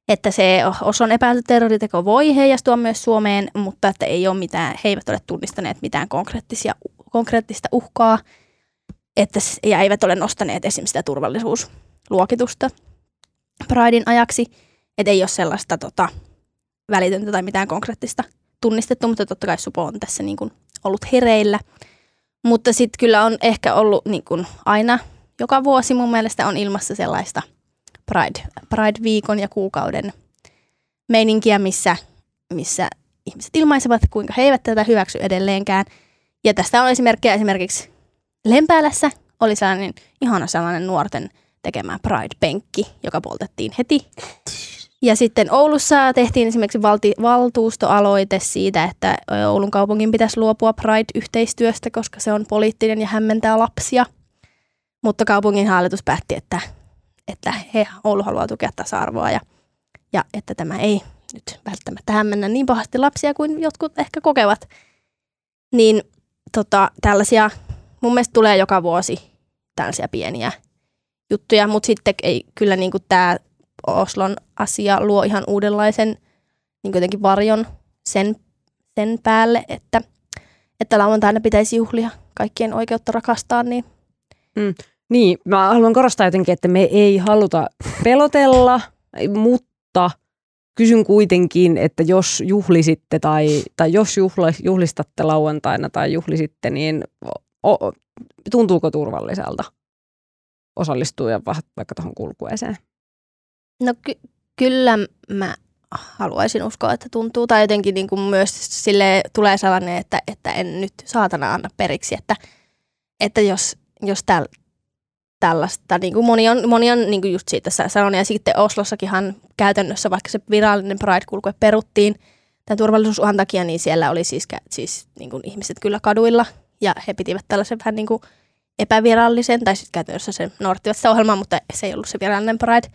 että se Oslon epäilty terroriteko voi heijastua myös Suomeen, mutta että ei ole mitään, he eivät ole tunnistaneet mitään konkreettisia, konkreettista uhkaa, että, ja eivät ole nostaneet esimerkiksi sitä turvallisuusluokitusta Pridein ajaksi, että ei ole sellaista tota, välitöntä tai mitään konkreettista tunnistettu, mutta totta kai Supo on tässä niin kuin ollut hereillä. Mutta sitten kyllä on ehkä ollut niin kuin aina, joka vuosi mun mielestä on ilmassa sellaista Pride, Pride-viikon ja kuukauden meininkiä, missä, missä ihmiset ilmaisevat, kuinka he eivät tätä hyväksy edelleenkään. Ja tästä on esimerkkejä esimerkiksi Lempäälässä oli sellainen ihana sellainen nuorten tekemä Pride-penkki, joka poltettiin heti. Ja sitten Oulussa tehtiin esimerkiksi valti, valtuustoaloite siitä, että Oulun kaupungin pitäisi luopua Pride-yhteistyöstä, koska se on poliittinen ja hämmentää lapsia. Mutta kaupungin hallitus päätti, että, että he, Oulu haluaa tukea tasa-arvoa ja, ja että tämä ei nyt välttämättä hämmennä niin pahasti lapsia kuin jotkut ehkä kokevat. Niin tota, tällaisia mun mielestä tulee joka vuosi tällaisia pieniä juttuja, mutta sitten ei kyllä niin tämä Oslon asia luo ihan uudenlaisen niin jotenkin varjon sen, sen päälle, että, että lauantaina pitäisi juhlia kaikkien oikeutta rakastaa. Niin. Mm. Niin, mä haluan korostaa jotenkin, että me ei haluta pelotella, mutta kysyn kuitenkin, että jos juhlisitte tai, tai jos juhla, juhlistatte lauantaina tai juhlisitte, niin o, tuntuuko turvalliselta osallistua vaikka tuohon kulkueeseen? No ky- kyllä mä haluaisin uskoa, että tuntuu. Tai jotenkin niin kuin myös sille tulee sellainen, että, että en nyt saatana anna periksi. Että, että jos, jos täl, tällaista, niin kuin moni on, moni on niin kuin just siitä sanonut. Ja sitten Oslossakinhan käytännössä, vaikka se virallinen Pride-kulkue peruttiin tämän turvallisuusuhan takia, niin siellä oli siis, siis niin kuin ihmiset kyllä kaduilla. Ja he pitivät tällaisen vähän niin kuin epävirallisen, tai sitten käytännössä se noudattivat sitä ohjelmaa, mutta se ei ollut se virallinen Pride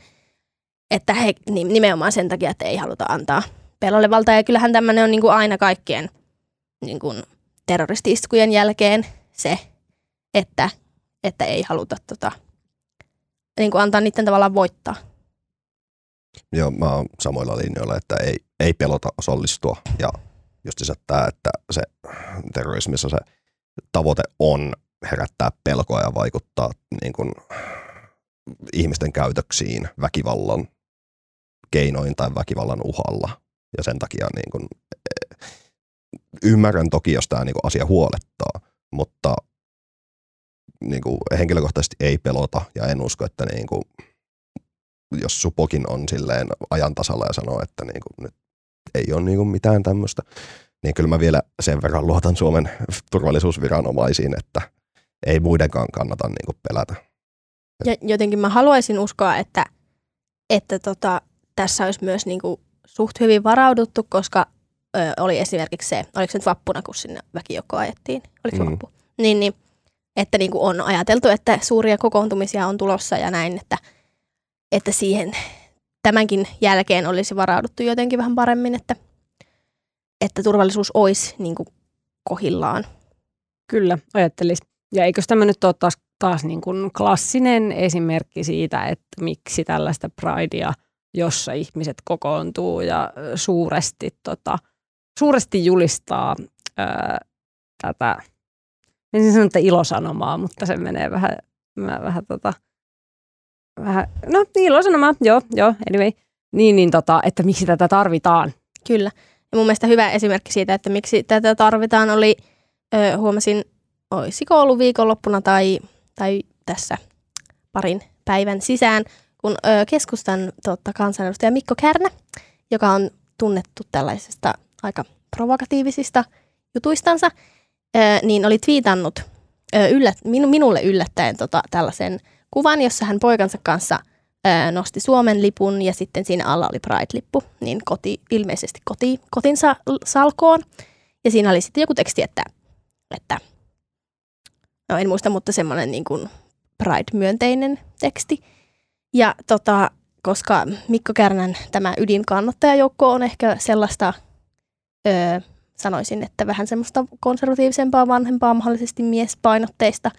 että he nimenomaan sen takia, että ei haluta antaa pelolle valtaa. Ja kyllähän tämmöinen on niin kuin aina kaikkien niin kuin terroristi-iskujen jälkeen se, että, että ei haluta tota, niin kuin antaa niiden tavallaan voittaa. Joo, mä oon samoilla linjoilla, että ei, ei pelota osallistua. Ja just että, että se terrorismissa se tavoite on herättää pelkoa ja vaikuttaa niin kuin, ihmisten käytöksiin väkivallan keinoin tai väkivallan uhalla. Ja sen takia niin kuin, eh, ymmärrän toki, jos tämä niin kuin asia huolettaa, mutta niin kuin, henkilökohtaisesti ei pelota ja en usko, että niin kuin, jos Supokin on silleen ajan tasalla ja sanoo, että niin kuin, nyt ei ole niin kuin mitään tämmöistä, niin kyllä mä vielä sen verran luotan Suomen turvallisuusviranomaisiin, että ei muidenkaan kannata niin kuin pelätä. Ja jotenkin mä haluaisin uskoa, että, että tota, tässä olisi myös niin kuin suht hyvin varauduttu, koska ö, oli esimerkiksi se, oliko se nyt vappuna, kun sinne väkijoukko ajettiin, oliko se mm. vappu? Niin, niin että niin kuin on ajateltu, että suuria kokoontumisia on tulossa ja näin, että, että siihen tämänkin jälkeen olisi varauduttu jotenkin vähän paremmin, että, että turvallisuus olisi niin kuin kohillaan. Kyllä, ajattelis. Ja eikö tämä nyt ole taas, taas niin kuin klassinen esimerkki siitä, että miksi tällaista pridea – jossa ihmiset kokoontuu ja suuresti, tota, suuresti julistaa ää, tätä, en sano, että ilosanomaa, mutta se menee vähän, vähän, tota, vähän no ilosanomaa, joo, joo, anyway, niin, niin tota, että miksi tätä tarvitaan. Kyllä. Ja mun mielestä hyvä esimerkki siitä, että miksi tätä tarvitaan oli, ö, huomasin, olisiko ollut viikonloppuna tai, tai tässä parin päivän sisään, kun ö, keskustan totta, kansanedustaja Mikko Kärnä, joka on tunnettu tällaisesta aika provokatiivisista jutuistansa, ö, niin oli twiitannut ö, yllät, minu, minulle yllättäen tota, tällaisen kuvan, jossa hän poikansa kanssa ö, nosti Suomen lipun ja sitten siinä alla oli Pride-lippu, niin koti, ilmeisesti koti, kotinsa salkoon. Ja siinä oli sitten joku teksti, että, että no en muista, mutta semmoinen niin kuin Pride-myönteinen teksti. Ja tota, koska Mikko Kärnän tämä ydinkannattajajoukko on ehkä sellaista, öö, sanoisin, että vähän semmoista konservatiivisempaa, vanhempaa, mahdollisesti miespainotteista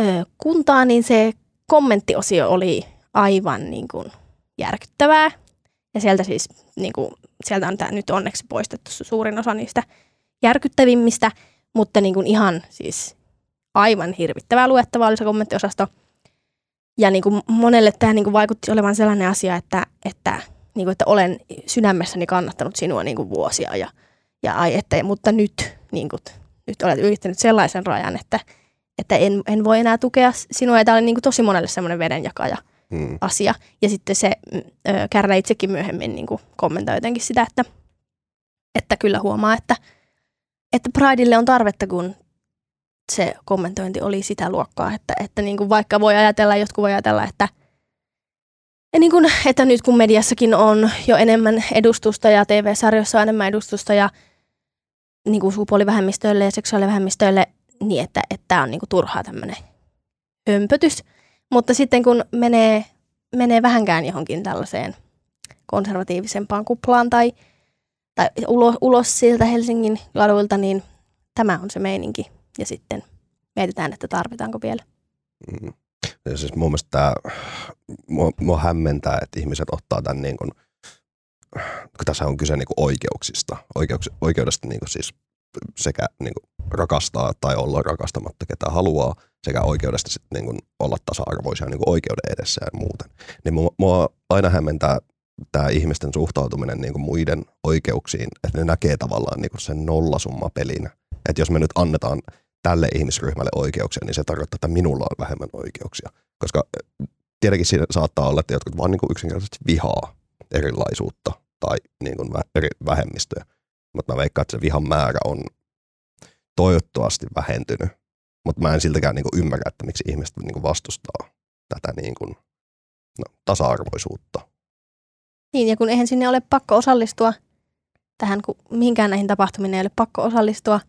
öö, kuntaa, niin se kommenttiosio oli aivan niin kuin järkyttävää. Ja sieltä siis, niin kuin, sieltä on tämä nyt onneksi poistettu suurin osa niistä järkyttävimmistä, mutta niin kuin ihan siis aivan hirvittävää luettavaa oli se kommenttiosasto – ja niin kuin monelle tämä niin kuin vaikutti olevan sellainen asia, että, että, niin kuin, että olen sydämessäni kannattanut sinua niin kuin vuosia ja, ja ai, että, mutta nyt niin kuin, nyt olet ylittänyt sellaisen rajan, että, että en, en voi enää tukea sinua. Ja tämä oli niin kuin tosi monelle semmoinen vedenjakaja Mm. asia. Ja sitten se mm, ö, Kärnä itsekin myöhemmin niin kuin kommentoi jotenkin sitä, että, että kyllä huomaa, että, että Prideille on tarvetta, kun se kommentointi oli sitä luokkaa, että, että niin kuin vaikka voi ajatella, jotkut voi ajatella, että, ja niin kuin, että nyt kun mediassakin on jo enemmän edustusta ja TV-sarjoissa on enemmän edustusta ja niin kuin sukupuolivähemmistöille ja seksuaalivähemmistöille, niin että, tämä on niin kuin turhaa tämmöinen hömpötys. Mutta sitten kun menee, menee vähänkään johonkin tällaiseen konservatiivisempaan kuplaan tai, tai ulos, ulos siltä Helsingin laduilta, niin tämä on se meininki. Ja sitten mietitään, että tarvitaanko vielä. Mm. Ja siis mun mielestä tämä, mua, mua hämmentää, että ihmiset ottaa tämän niin kuin, kun tässä on kyse niin kuin oikeuksista, oikeuks, oikeudesta niin kuin siis sekä niin kuin rakastaa tai olla rakastamatta ketä haluaa, sekä oikeudesta sit niin kuin olla tasa-arvoisia niin kuin oikeuden edessä ja muuten. Niin mua, mua aina hämmentää tämä ihmisten suhtautuminen niin kuin muiden oikeuksiin, että ne näkee tavallaan niin kuin sen nollasumma-pelinä. Että jos me nyt annetaan tälle ihmisryhmälle oikeuksia, niin se tarkoittaa, että minulla on vähemmän oikeuksia. Koska eh, tietenkin siinä saattaa olla, että jotkut vaan niin kuin yksinkertaisesti vihaa erilaisuutta tai niin kuin eri vähemmistöjä. Mutta mä veikkaan, että se vihan määrä on toivottavasti vähentynyt. Mutta mä en siltäkään niin kuin ymmärrä, että miksi ihmiset niin kuin vastustaa tätä niin kuin, no, tasa-arvoisuutta. Niin, ja kun eihän sinne ole pakko osallistua tähän, kun mihinkään näihin tapahtumiin ei ole pakko osallistua.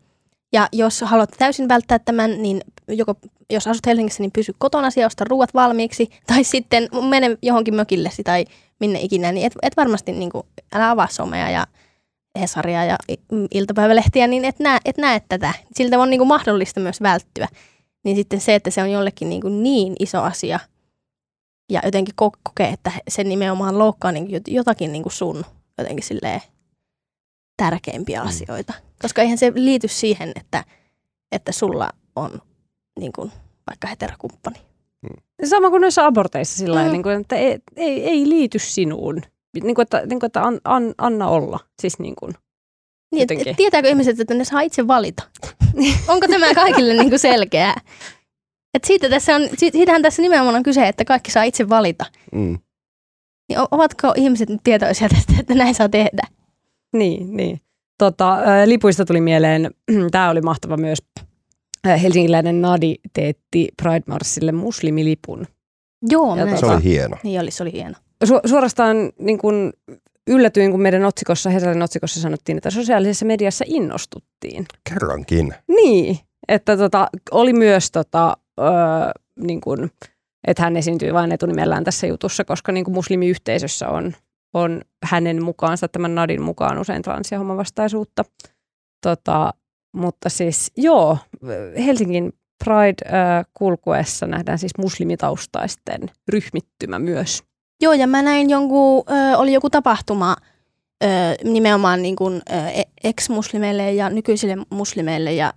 Ja jos haluat täysin välttää tämän, niin joko jos asut Helsingissä, niin pysy kotona osta ruuat valmiiksi. Tai sitten mene johonkin mökillesi tai minne ikinä, niin et, et varmasti niin kuin, älä avaa somea ja Hesaria ja i- iltapäivälehtiä, niin et näe, et näe tätä. Siltä on niin kuin mahdollista myös välttyä. Niin sitten se, että se on jollekin niin, kuin niin iso asia ja jotenkin ko- kokee, että se nimenomaan loukkaa niin jotakin niin kuin sun jotenkin silleen tärkeimpiä Mm. asioita. Koska eihän se liity siihen, että, että sulla on niin kuin, vaikka heterokumppani. Sama kuin noissa aborteissa sillä lailla, Mm. niin kuin, että ei, ei, ei liity sinuun. Niin kuin, että, niin kuin, että an, an, anna olla. Siis niin kuin. Niin, et, tietääkö ihmiset, että ne saa itse valita? Onko tämä kaikille niin kuin selkeää? Et siitä tässä on, si- siitähän tässä nimenomaan on kyse, että kaikki saa itse valita. Mm. Niin ovatko ihmiset nyt tietoisia tästä, että näin saa tehdä? Niin, niin. Tota, lipuista tuli mieleen, tämä oli mahtava myös, helsinkiläinen Nadi teetti Pride Marssille muslimilipun. Joo, Ja näin Se tota- oli hieno. Niin oli, se oli hieno. Su- suorastaan niin kun yllätyin, kun meidän otsikossa, Hesarin otsikossa sanottiin, että sosiaalisessa mediassa innostuttiin. Kerrankin. Niin, että tota, oli myös, tota, öö, niin kun, että hän esiintyy vain etunimellään tässä jutussa, koska niin kun muslimiyhteisössä on, on hänen mukaansa, tämän Nadin mukaan usein trans- ja homovastaisuutta. Tota, mutta siis joo, Helsingin Pride-kulkuessa nähdään siis muslimitaustaisten ryhmittymä myös. Joo, ja mä näin jonkun, ö, oli joku tapahtuma ö, nimenomaan niin kuin, ö, e- ex-muslimeille ja nykyisille muslimeille ja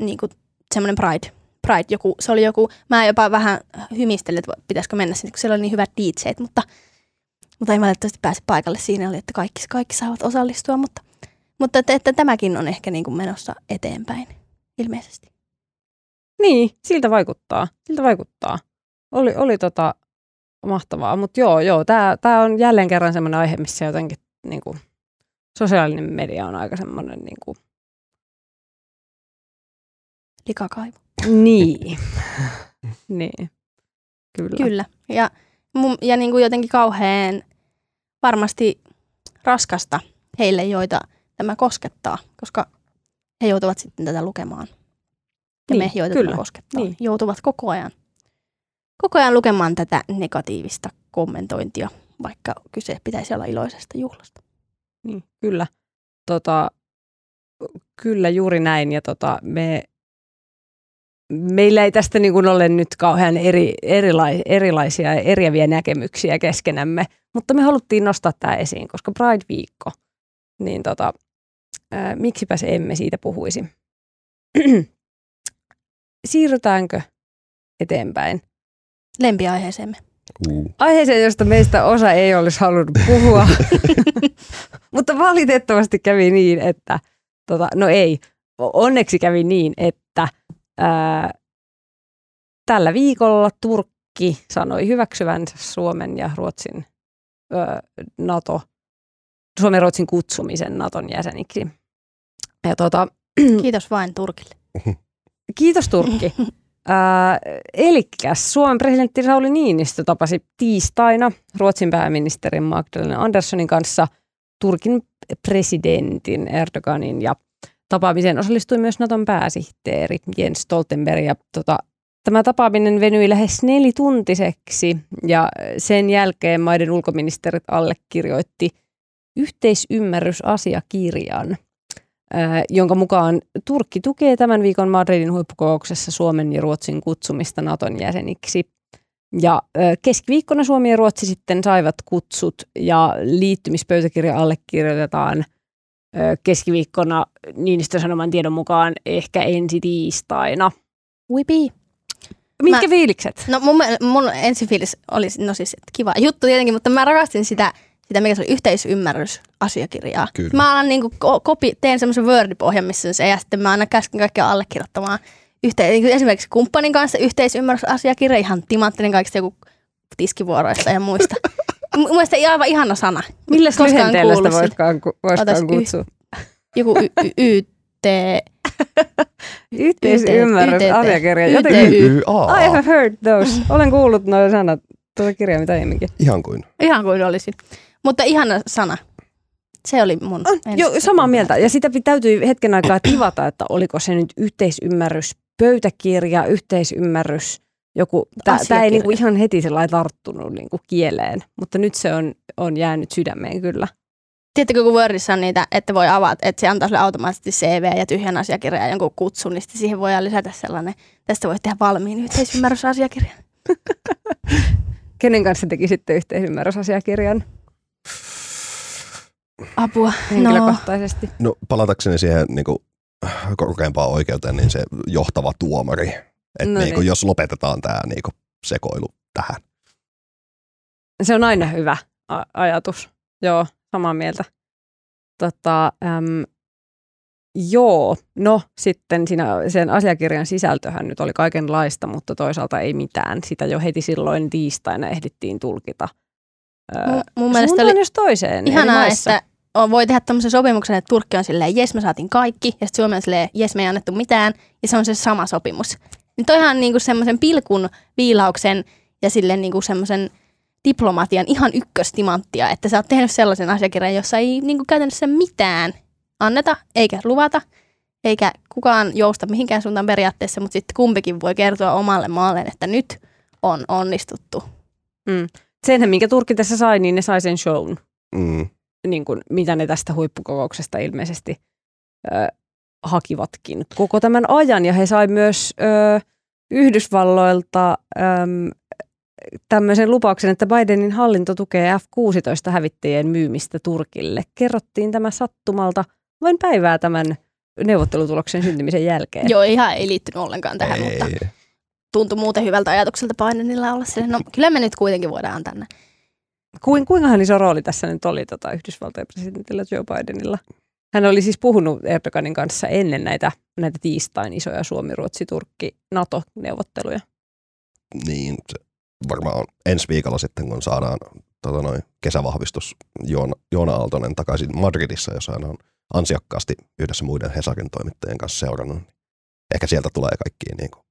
niin kuin semmoinen pride. Pride, joku, se oli joku, mä jopa vähän hymistelin, että pitäisikö mennä sinne, kun siellä oli niin hyvät DJt, mutta, mutta en valitettavasti pääse paikalle. Siinä oli, että kaikki, kaikki saavat osallistua, mutta, mutta että, että tämäkin on ehkä niin kuin menossa eteenpäin, ilmeisesti. Niin, siltä vaikuttaa. Siltä vaikuttaa. Oli, oli tota mahtavaa, mutta joo, joo, tämä tää on jälleen kerran semmoinen aihe, missä jotenkin niinku, sosiaalinen media on aika semmoinen niinku, Likakaivo. niin. niin. Kyllä. Kyllä. Ja, mun, ja niin kuin jotenkin kauhean varmasti raskasta heille, joita tämä koskettaa, koska he joutuvat sitten tätä lukemaan. Ja Niin, me, joita kyllä. tämä koskettaa, Niin. joutuvat koko ajan, koko ajan lukemaan tätä negatiivista kommentointia, vaikka kyse pitäisi olla iloisesta juhlasta. Niin, kyllä. Tota, kyllä juuri näin. Ja tota, me, meillä ei tästä niin kuin ole nyt kauhean eri, erilai, erilaisia ja eriäviä näkemyksiä keskenämme, mutta me haluttiin nostaa tämä esiin, koska Pride-viikko, niin tota, ää, miksipäs emme siitä puhuisi. Siirrytäänkö eteenpäin? Lempiaiheeseemme. Uh. Aiheeseen, josta meistä osa ei olisi halunnut puhua, mutta valitettavasti kävi niin, että tota, no ei. onneksi kävi niin, että ää, tällä viikolla Turkki sanoi hyväksyvänsä Suomen ja Ruotsin ö, NATO, Suomen ja Ruotsin kutsumisen Naton jäseniksi. Ja tota, Kiitos vain Turkille. kiitos Turkki. Ää, elikkäs Suomen presidentti Sauli Niinistö tapasi tiistaina Ruotsin pääministerin Magdalena Anderssonin kanssa Turkin presidentin Erdoganin ja tapaamiseen osallistui myös Naton pääsihteeri Jens Stoltenberg ja tota, Tämä tapaaminen venyi lähes nelituntiseksi ja sen jälkeen maiden ulkoministerit allekirjoitti yhteisymmärrysasiakirjan, jonka mukaan Turkki tukee tämän viikon Madridin huippukokouksessa Suomen ja Ruotsin kutsumista Naton jäseniksi. Ja keskiviikkona Suomi ja Ruotsi sitten saivat kutsut ja liittymispöytäkirja allekirjoitetaan keskiviikkona Niinistön sanoman tiedon mukaan ehkä ensi tiistaina. Wipi. Mitkä Mä- fiilikset? No mun, mun ensifiilis oli, no siis kiva juttu tietenkin, mutta mä rakastin sitä, sitä mikä se oli, yhteisymmärrysasiakirjaa. Kyllä. Mä alan niinku ko- kopi, teen semmoisen Word-pohjan, missä se, ja sitten mä aina käsken kaikkia allekirjoittamaan yhteen, niin kuin esimerkiksi kumppanin kanssa yhteisymmärrysasiakirja, ihan timanttinen kaikista joku tiskivuoroista ja muista. Mun mielestä aivan ihana sana. Millä koskaan lyhenteellä sitä kuullut voisikaan, ku- y- kutsua? Joku y- y- YT. Yhteisymmärrys, asiakirja. Jotenkin. I have heard those. Olen kuullut nuo sanat tuota kirjaa mitä aiemminkin. Ihan kuin. Ihan kuin olisi. Mutta ihana sana. Se oli mun On, jo, samaa mieltä. Ja sitä täytyy hetken aikaa tivata, että oliko se nyt yhteisymmärrys, pöytäkirja, yhteisymmärrys, joku. Tämä ei niinku ihan heti sellainen tarttunut niinku kieleen, mutta nyt se on, on jäänyt sydämeen kyllä. Tiedättekö, kun Wordissa on niitä, että voi avata, että se antaa sulle automaattisesti CV ja tyhjän asiakirjan ja jonkun kutsun, niin sitten siihen voidaan lisätä sellainen, tästä voit tehdä valmiin yhteisymmärrysasiakirjan. Kenen kanssa teki sitten yhteisymmärrysasiakirjan Apua. No, henkilökohtaisesti? No palatakseni siihen niin kuin, korkeimpaan oikeuteen, niin se johtava tuomari. Että No niin kuin, niin. jos lopetetaan tämä niin kuin, sekoilu tähän. Se on aina hyvä a- ajatus. Joo, samaa mieltä. Tota, äm, joo, no sitten siinä, sen asiakirjan sisältöhän nyt oli kaikenlaista, mutta toisaalta ei mitään. Sitä jo heti silloin tiistaina ehdittiin tulkita. Öö, mun, mun mielestä oli jos toiseen. ihanaa, että on- voi tehdä tämmöisen sopimuksen, että Turkki on silleen, jes me saatiin kaikki, ja sitten Suomi on silleen, jes me ei annettu mitään, ja se on se sama sopimus. Niin toihan on niinku semmoisen pilkun viilauksen ja silleen niinku semmoisen diplomatian ihan ykköstimanttia, että sä oot tehnyt sellaisen asiakirjan, jossa ei niinku käytännössä mitään anneta eikä luvata, eikä kukaan jousta mihinkään suuntaan periaatteessa, mutta sitten kumpikin voi kertoa omalle maalleen, että nyt on onnistuttu. Senhän, minkä Turkki tässä sai, niin ne sai sen shown, Mm. niin kuin, mitä ne tästä huippukokouksesta ilmeisesti ö, hakivatkin koko tämän ajan. Ja he sai myös ö, Yhdysvalloilta äm, tämmöisen lupauksen, että Bidenin hallinto tukee F-16-hävittäjien myymistä Turkille. Kerrottiin tämä sattumalta vain päivää tämän neuvottelutuloksen syntymisen jälkeen. Joo, ihan ei liittynyt ollenkaan tähän, ei, mutta tuntui muuten hyvältä ajatukselta Bidenilla olla silleen, no kyllä me nyt kuitenkin voidaan tänne. Kuin, kuinkahan iso rooli tässä nyt oli tota, Yhdysvaltojen presidentillä Joe Bidenilla? Hän oli siis puhunut Erdoganin kanssa ennen näitä, näitä tiistain isoja Suomi-Ruotsi-Turkki-NATO-neuvotteluja. niin se varmaan ensi viikolla sitten, kun saadaan tota noin, kesävahvistus Joona, Joona Aaltonen takaisin Madridissa, jossa hän on ansiokkaasti yhdessä muiden Hesarin toimittajien kanssa seurannut. Ehkä sieltä tulee kaikki niin kuin,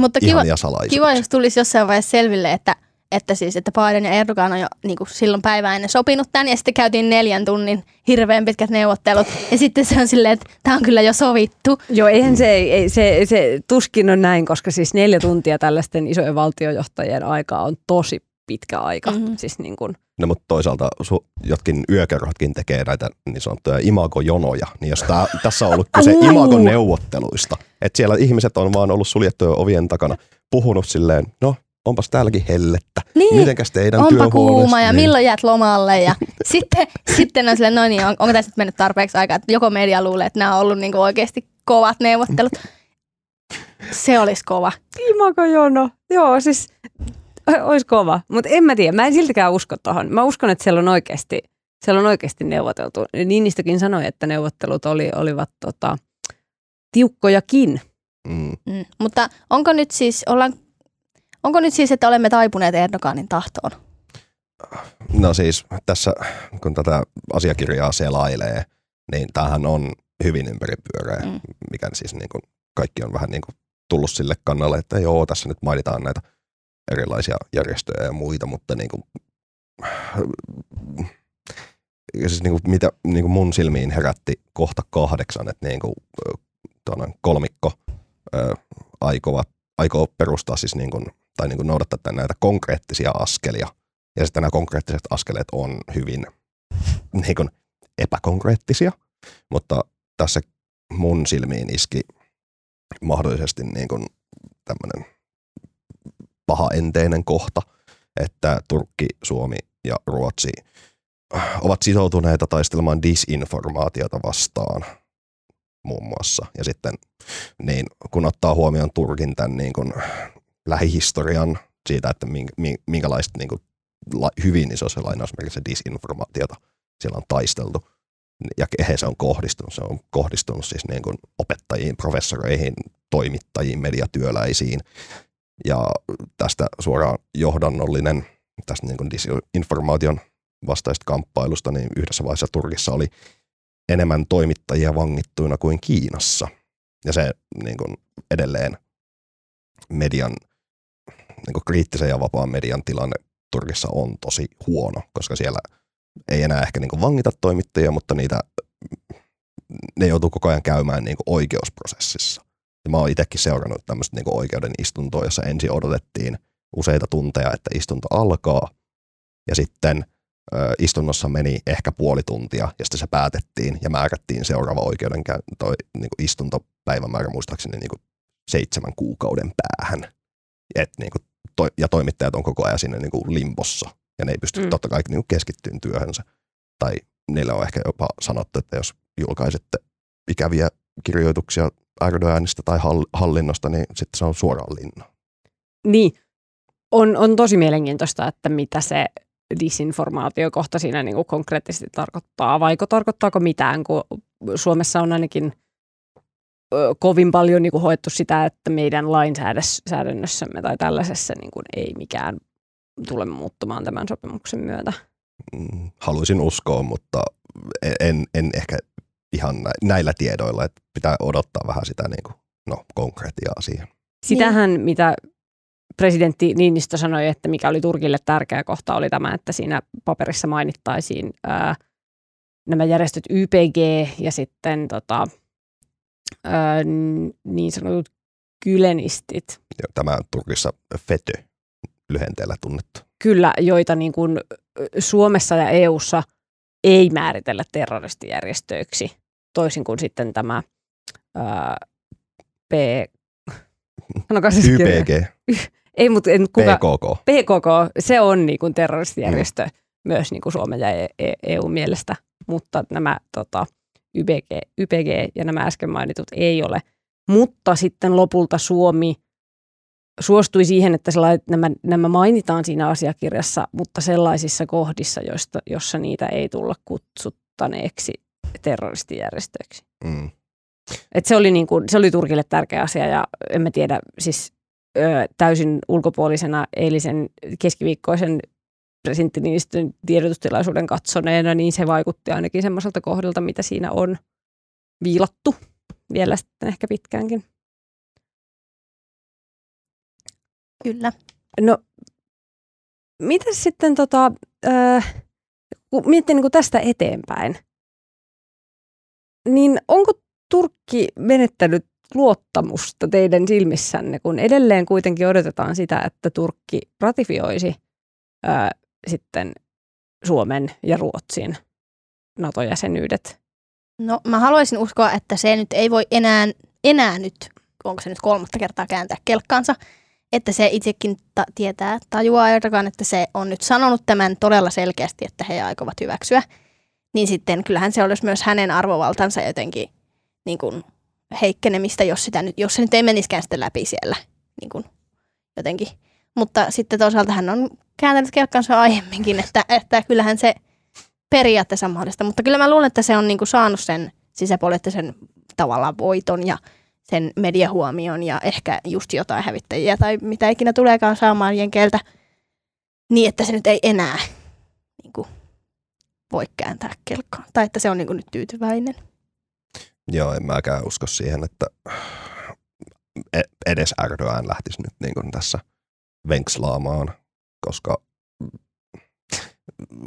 Mutta kiva, ihania salaisuuksia. kiva, jos tulisi jossain vaiheessa selville, että, että, siis, että Biden ja Erdogan on jo niin kuin silloin päivää ennen sopinut tämän, ja sitten käytiin neljän tunnin hirveän pitkät neuvottelut, ja sitten se on silleen, että tämä on kyllä jo sovittu. Joo, eihän se, ei, se, se tuskin on näin, koska siis neljä tuntia tällaisten isojen valtiojohtajien aikaa on tosi pitkä aika. Mhm. Mm-hmm. Siis niin kuin, No, mutta toisaalta su, jotkin yökerhotkin tekee näitä niin sanottuja imagojonoja, niin jos tää, tässä on ollut kyse Au! imagoneuvotteluista, että siellä ihmiset on vaan ollut suljettujen ovien takana puhunut silleen, no onpas täälläkin hellettä, Niin, mitenkäs teidän onpa kuuma ja Niin. milloin jäät lomalle. Ja sitten, sitten on silleen, no niin, on, onko tässä nyt mennyt tarpeeksi aikaa, että joko media luulee, että nämä on ollut niin kuin oikeasti kovat neuvottelut. Se olisi kova. imakojono. Joo, siis olisi kova. Mutta en mä tiedä, mä en siltikään usko tuohon. Mä uskon, että siellä on oikeasti, siellä on oikeasti neuvoteltu. Niinistäkin sanoi, että neuvottelut oli, olivat tota, tiukkojakin. Mm. Mm. Mutta onko nyt siis, ollaan, onko nyt siis, että olemme taipuneet Erdoganin tahtoon? No siis tässä, kun tätä asiakirjaa selailee, niin tämähän on hyvin ympäripyöreä, Mm. mikä siis niin kuin kaikki on vähän niin kuin tullut sille kannalle, että joo, tässä nyt mainitaan näitä erilaisia järjestöjä ja muita, mutta niin kuin, siis niin kuin mitä niin kuin mun silmiin herätti kohta kahdeksan, että niin kuin, kolmikko ö, aikovat, aikoo perustaa siis niin kuin, tai niin kuin noudattaa näitä konkreettisia askelia. Ja sitten nämä konkreettiset askeleet on hyvin niin kuin epäkonkreettisia, mutta tässä mun silmiin iski mahdollisesti niin kuin tämmöinen pahaenteinen kohta, että Turkki, Suomi ja Ruotsi ovat sitoutuneita taistelemaan disinformaatiota vastaan muun muassa. Ja sitten niin, kun ottaa huomioon Turkin tämän niin kuin lähihistorian siitä, että minkälaista niin kuin, hyvin isossa lainausmerkissä disinformaatiota siellä on taisteltu ja kehen se on kohdistunut. Se on kohdistunut siis niin kuin opettajiin, professoreihin, toimittajiin, mediatyöläisiin ja tästä suoraan johdannollinen tästä niin kuin disinformaation vastaista kamppailusta, niin yhdessä vaiheessa Turkissa oli enemmän toimittajia vangittuina kuin Kiinassa. Ja se niin kuin edelleen median, niin kriittisen ja vapaan median tilanne Turkissa on tosi huono, koska siellä ei enää ehkä niin vangita toimittajia, mutta niitä, ne joutuu koko ajan käymään niin oikeusprosessissa. Ja mä oon itsekin seurannut tämmöistä niin oikeuden istuntoa, jossa ensin odotettiin useita tunteja, että istunto alkaa, ja sitten ö, istunnossa meni ehkä puoli tuntia, ja sitten se päätettiin ja määrättiin seuraava oikeudenkä- toi, niin istuntopäivämäärä muistaakseni niin seitsemän kuukauden päähän. Et, niin kuin, to- ja toimittajat on koko ajan siinä niin kuin limbossa, ja ne ei pysty mm. totta kai niin kuin keskittyyn työhönsä. Tai niillä on ehkä jopa sanottu, että jos julkaisette ikäviä kirjoituksia Erdoganista tai hallinnosta, niin sitten se on suoraan linna. Niin, on, on tosi mielenkiintoista, että mitä se disinformaatio kohta siinä niin kuin konkreettisesti tarkoittaa, vaiko tarkoittaako mitään, kun Suomessa on ainakin kovin paljon niin kuin hoettu sitä, että meidän lainsäädännössämme tai tällaisessa niin kuin ei mikään tule muuttumaan tämän sopimuksen myötä. Mm, haluaisin uskoa, mutta en, en ehkä ihan näillä tiedoilla, että pitää odottaa vähän sitä niin kuin, no, konkretiaa siihen. Sitähän, niin. mitä presidentti Niinistö sanoi, että mikä oli Turkille tärkeä kohta, oli tämä, että siinä paperissa mainittaisiin ää, nämä järjestöt YPG ja sitten tota, ää, niin sanotut kylenistit. Ja tämä Turkissa FETÖ lyhenteellä tunnettu. Kyllä, joita niin kuin Suomessa ja EUssa ei määritellä terroristijärjestöiksi, toisin kuin sitten tämä ää, P... YPG. Ei, mutta en, kuka, PKK. PKK, se on niin kuin terroristijärjestö mm. myös niin kuin Suomen ja EU meillestä, mutta nämä tota, YPG, YPG ja nämä äsken mainitut ei ole. Mutta sitten lopulta Suomi suostui siihen, että nämä, nämä mainitaan siinä asiakirjassa, mutta sellaisissa kohdissa, joista, jossa niitä ei tulla kutsuttaneeksi terroristijärjestöiksi. Mm. Et se, oli niin kuin, se oli Turkille tärkeä asia ja en mä tiedä, siis ö, täysin ulkopuolisena eilisen keskiviikkoisen presidentti Niinistön tiedotustilaisuuden katsoneena, niin se vaikutti ainakin semmoiselta kohdalta, mitä siinä on viilattu vielä sitten ehkä pitkäänkin. Kyllä. No, mitä sitten tota, äh, kun miettii niin kuin tästä eteenpäin, niin onko Turkki menettänyt luottamusta teidän silmissänne, kun edelleen kuitenkin odotetaan sitä, että Turkki ratifioisi ää, sitten Suomen ja Ruotsin NATO-jäsenyydet? No mä haluaisin uskoa, että se nyt ei voi enää, enää nyt, onko se nyt kolmatta kertaa kääntää kelkkaansa, että se itsekin ta- tietää, tajuaa Erdogan, että se on nyt sanonut tämän todella selkeästi, että he aikovat hyväksyä, niin sitten kyllähän se olisi myös hänen arvovaltansa jotenkin niin kuin heikkenemistä, jos, sitä nyt, jos se nyt ei meniskään sitten läpi siellä niin kuin jotenkin. Mutta sitten toisaalta hän on kääntänyt kelkkansa aiemminkin, että, että kyllähän se periaatteessa mahdollista. Mutta kyllä mä luulen, että se on niin kuin saanut sen sisäpoliittisen tavallaan voiton ja sen mediahuomion ja ehkä just jotain hävittäjiä tai mitä ikinä tuleekaan saamaan jenkeiltä, niin että se nyt ei enää niin kuin, voi kääntää kelkkaa. Tai että se on niin kuin, nyt tyytyväinen. Joo, en mäkään usko siihen, että e- edes Erdogan lähtisi nyt niin tässä venkslaamaan, koska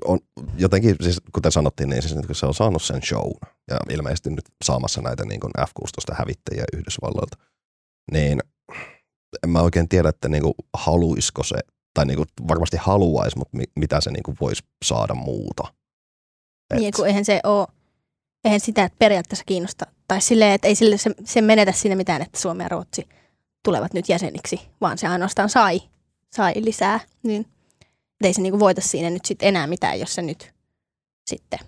on jotenkin, siis kuten sanottiin, niin siis nyt kun se on saanut sen show ja ilmeisesti nyt saamassa näitä niin kuin F-16 hävittäjiä Yhdysvalloilta, niin en mä oikein tiedä, että niin kuin haluisiko se, tai niin kuin varmasti haluaisi, mutta mitä se niin kuin voisi saada muuta. Et. Niin, kun eihän se ole, eihän sitä periaatteessa kiinnosta, tai silleen, että ei sille se, se menetä siinä mitään, että Suomi ja Ruotsi tulevat nyt jäseniksi, vaan se ainoastaan sai, sai lisää, niin – ei se niinku voita siinä nyt sit enää mitään, jos se nyt sitten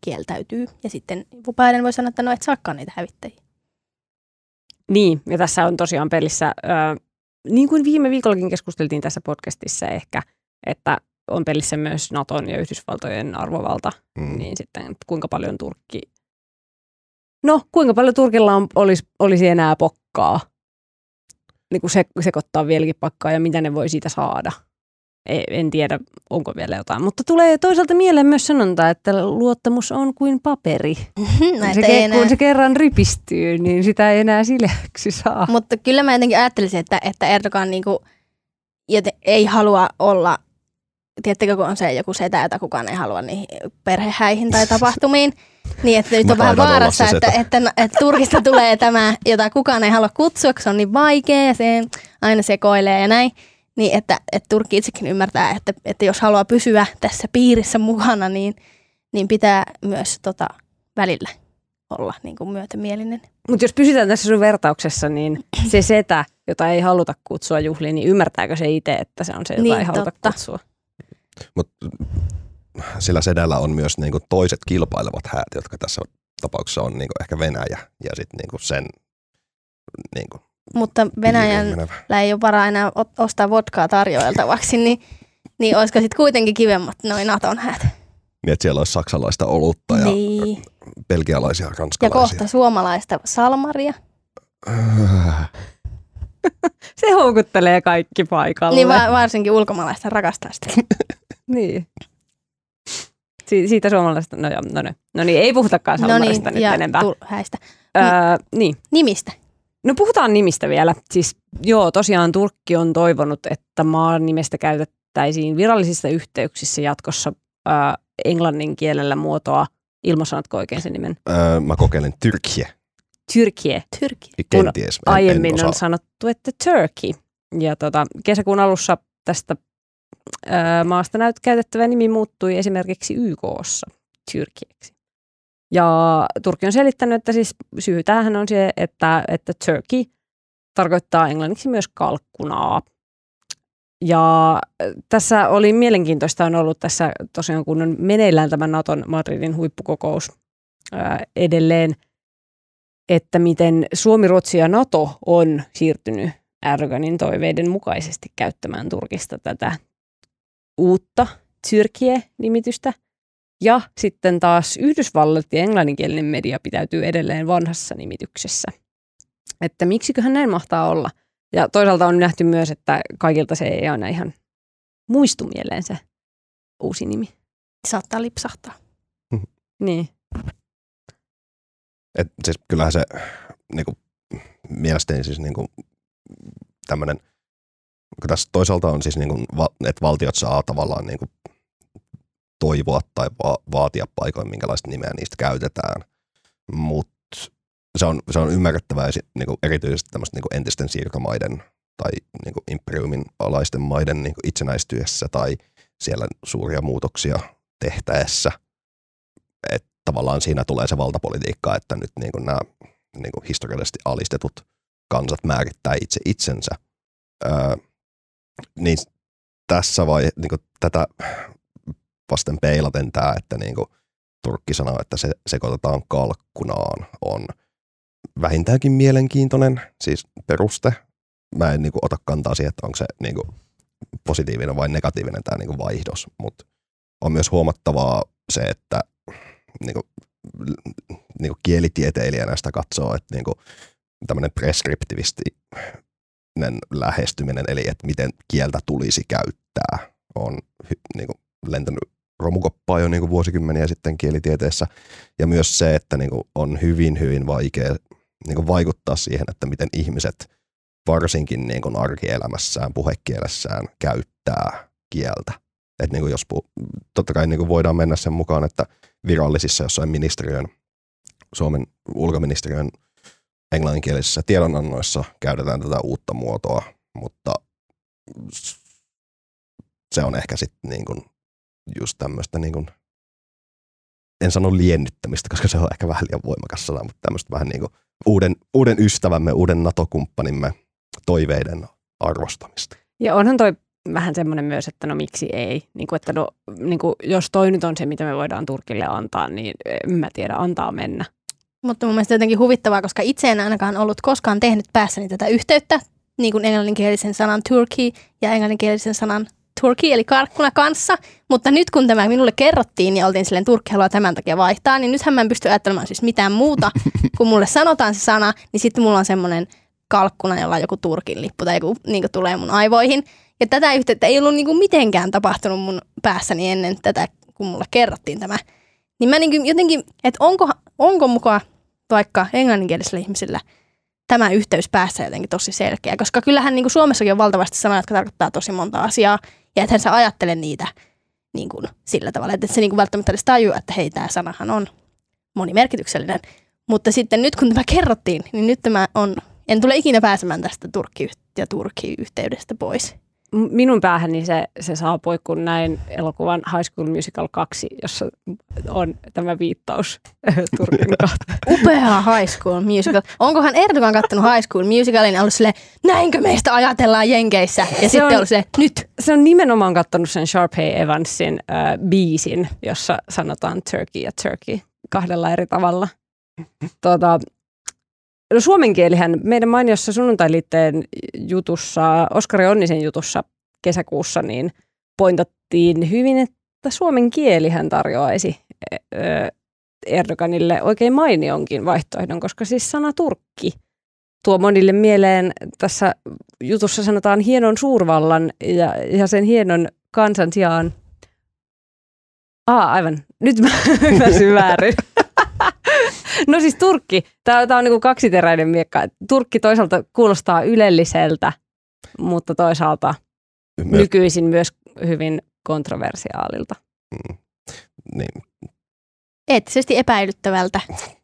kieltäytyy. Ja sitten Biden voi sanoa, että no et saakaan niitä hävittäjiä. Niin, ja tässä on tosiaan pelissä, äh, niin kuin viime viikollakin keskusteltiin tässä podcastissa ehkä, että on pelissä myös Naton ja Yhdysvaltojen arvovalta, mm. niin sitten kuinka paljon Turkki, no kuinka paljon Turkilla on, olisi, olisi enää pokkaa, niin kuin se, sekoittaa vieläkin pakkaa ja mitä ne voi siitä saada en tiedä, onko vielä jotain. Mutta tulee toisaalta mieleen myös sanonta, että luottamus on kuin paperi. se, enää... Kun se kerran rypistyy, niin sitä ei enää sileäksi saa. Mutta kyllä mä jotenkin ajattelisin, että, että Erdogan niinku, joten ei halua olla, tiedättekö kun on se joku setä, jota kukaan ei halua niihin perhehäihin tai tapahtumiin. Niin, että nyt on vähän vaarassa, että, että, että, että Turkista tulee tämä, jota kukaan ei halua kutsua, koska se on niin vaikea ja se aina sekoilee ja näin. Niin, että, että Turkki itsekin ymmärtää, että, että jos haluaa pysyä tässä piirissä mukana, niin, niin pitää myös tota, välillä olla niin kuin myötämielinen. Mutta jos pysytään tässä sun vertauksessa, niin se setä, jota ei haluta kutsua juhliin, niin ymmärtääkö se itse, että se on se, jota niin, ei haluta totta. kutsua? Mut sillä sedällä on myös niinku toiset kilpailevat häät, jotka tässä tapauksessa on niinku ehkä Venäjä ja sitten niinku sen niinku mutta Venäjällä ei ole varaa enää ostaa vodkaa tarjoiltavaksi, niin, niin olisiko sitten kuitenkin kivemmat noin Naton häät? Niin, että siellä olisi saksalaista olutta ja niin. belgialaisia ja ranskalaisia. Ja kohta suomalaista salmaria. Se houkuttelee kaikki paikalle. Niin varsinkin ulkomaalaista rakastaa sitä. niin. Si- siitä suomalaista, no joo, no, no, no niin, ei puhutakaan salmarista no niin, nyt enempää. häistä. Öö, niin. Nimistä. No puhutaan nimistä vielä. Siis joo, tosiaan Turkki on toivonut, että maan nimestä käytettäisiin virallisissa yhteyksissä jatkossa äh, englannin kielellä muotoa. Ilmasanatko oikein sen nimen? Öö, mä kokeilen Tyrkiä. Tyrkiä. Tyrkiä. Kenties. En, aiemmin en on sanottu, että Turkey. Ja tota, kesäkuun alussa tästä maasta näyt käytettävä nimi muuttui esimerkiksi YKssa Tyrkieksi. Ja Turkki on selittänyt, että siis syy tähän on se, että, että turkey tarkoittaa englanniksi myös kalkkunaa. Ja tässä oli mielenkiintoista on ollut tässä tosiaan, kun on meneillään tämä Naton Madridin huippukokous ää, edelleen, että miten Suomi, Ruotsi ja Nato on siirtynyt Erdoganin toiveiden mukaisesti käyttämään Turkista tätä uutta Tyrkie-nimitystä – ja sitten taas Yhdysvallat ja englanninkielinen media pitäytyy edelleen vanhassa nimityksessä. Että miksiköhän näin mahtaa olla. Ja toisaalta on nähty myös, että kaikilta se ei aina ihan muistu mieleen se uusi nimi. Saattaa lipsahtaa. niin. Et siis kyllähän se niinku, mielestäni siis niinku, tämmöinen, tässä toisaalta on siis niinku, että valtiot saa tavallaan niinku toivoa tai va- vaatia paikoin, minkälaista nimeä niistä käytetään. Mutta se on, se on ymmärrettävää niin kuin erityisesti tämmöistä niin entisten siirtomaiden tai niin kuin imperiumin alaisten maiden niin kuin itsenäistyessä tai siellä suuria muutoksia tehtäessä. Että tavallaan siinä tulee se valtapolitiikka, että nyt niin kuin nämä niin kuin historiallisesti alistetut kansat määrittää itse itsensä. Öö, niin tässä vai niin kuin tätä vasten peilaten tämä, että niin kuin Turkki sanoo, että se sekoitetaan kalkkunaan, on vähintäänkin mielenkiintoinen siis peruste. Mä en niin kuin, ota kantaa siihen, että onko se niin kuin, positiivinen vai negatiivinen tämä niin kuin, vaihdos, mutta on myös huomattavaa se, että niin kuin, niin kuin kielitieteilijänä sitä katsoo, että niin kuin, tämmöinen preskriptivistinen lähestyminen, eli että miten kieltä tulisi käyttää, on niin kuin, lentänyt romukoppaa jo niin kuin vuosikymmeniä sitten kielitieteessä. Ja myös se, että niin kuin, on hyvin, hyvin vaikea niin kuin, vaikuttaa siihen, että miten ihmiset varsinkin niin kuin arkielämässään, puhekielessään käyttää kieltä. Et niin kuin jos pu- totta kai niin kuin voidaan mennä sen mukaan, että virallisissa jossain ministeriön, Suomen ulkoministeriön englanninkielisissä tiedonannoissa käytetään tätä uutta muotoa, mutta se on ehkä sitten niin just tämmöistä niin en sano liennyttämistä, koska se on ehkä vähän liian voimakas sana, mutta tämmöistä vähän niin kuin uuden, uuden ystävämme, uuden NATO-kumppanimme toiveiden arvostamista. Ja onhan toi vähän semmoinen myös, että no miksi ei. Niin kuin, että no, niin kuin, jos toi nyt on se, mitä me voidaan Turkille antaa, niin en mä tiedä, antaa mennä. Mutta mun mielestä jotenkin huvittavaa, koska itse en ainakaan ollut koskaan tehnyt päässäni tätä yhteyttä, niin kuin englanninkielisen sanan Turkey ja englanninkielisen sanan Turkey, eli karkkuna kanssa. Mutta nyt kun tämä minulle kerrottiin ja oltiin silleen Turkki haluaa tämän takia vaihtaa, niin nythän mä en pysty ajattelemaan siis mitään muuta. kun mulle sanotaan se sana, niin sitten mulla on semmoinen kalkkuna, jolla on joku Turkin lippu tai joku niin tulee mun aivoihin. Ja tätä yhteyttä ei ollut niin kuin mitenkään tapahtunut mun päässäni ennen tätä, kun mulle kerrottiin tämä. Niin mä niin jotenkin, että onko, onko mukaan vaikka englanninkielisillä ihmisillä tämä yhteys päässä jotenkin tosi selkeä. Koska kyllähän niin kuin Suomessakin on valtavasti sanoja, jotka tarkoittaa tosi monta asiaa. Ja ethän sä ajattele niitä niin kuin sillä tavalla, että se niin kuin välttämättä edes tajua, että hei, tämä sanahan on monimerkityksellinen. Mutta sitten nyt kun tämä kerrottiin, niin nyt tämä on, en tule ikinä pääsemään tästä Turkki- ja Turkki-yhteydestä pois minun päähäni se, se saapui, kun näin elokuvan High School Musical 2, jossa on tämä viittaus Turkin kautta. Upea High School Musical. Onkohan Erdogan kattonut High School Musicalin ja ollut sille, näinkö meistä ajatellaan Jenkeissä? Ja se sitten on, ollut se, nyt. Se on nimenomaan kattonut sen Sharpay Evansin äh, biisin, jossa sanotaan Turkey ja Turkey kahdella eri tavalla. Tuota, No suomen kielihän meidän mainiossa sunnuntailiitteen jutussa, Oskari Onnisen jutussa kesäkuussa, niin pointattiin hyvin, että suomen kielihän tarjoaisi Erdoganille oikein mainionkin vaihtoehdon, koska siis sana Turkki tuo monille mieleen, tässä jutussa sanotaan hienon suurvallan ja, ja sen hienon kansan sijaan. Aa, aivan. Nyt mä ymmärsin väärin. no siis Turkki, tämä, tämä on niin kuin kaksiteräinen miekka. Turkki toisaalta kuulostaa ylelliseltä, mutta toisaalta myös. nykyisin myös hyvin kontroversiaalilta. Mm. Niin. Eettisesti epäilyttävältä,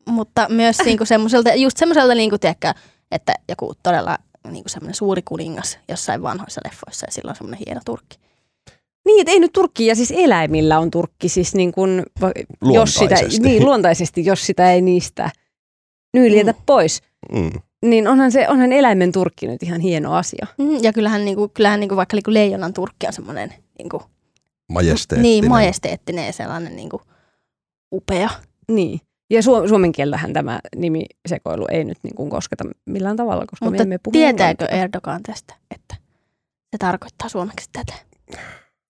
mutta myös niinku semmoiselta, just semmoiselta, niinku, tiedätkö, että joku todella niinku semmoinen suuri kuningas jossain vanhoissa leffoissa ja sillä on semmoinen hieno turkki. Niin, että ei nyt turkki, ja siis eläimillä on turkki, siis niin kuin, jos sitä, niin, luontaisesti, jos sitä ei niistä nyljetä mm. pois. Mm. Niin onhan, se, onhan eläimen turkki nyt ihan hieno asia. Mm, ja kyllähän, niin kuin, kyllähän niin kuin vaikka niin kuin leijonan turkki on semmoinen niin kuin, majesteettinen. Niin, majesteettinen ja sellainen niin kuin, upea. Niin. Ja su- suomen kieltähän tämä nimisekoilu ei nyt niin kuin kosketa millään tavalla, koska Mutta me emme puhu tietääkö Erdogan tästä, että se tarkoittaa suomeksi tätä?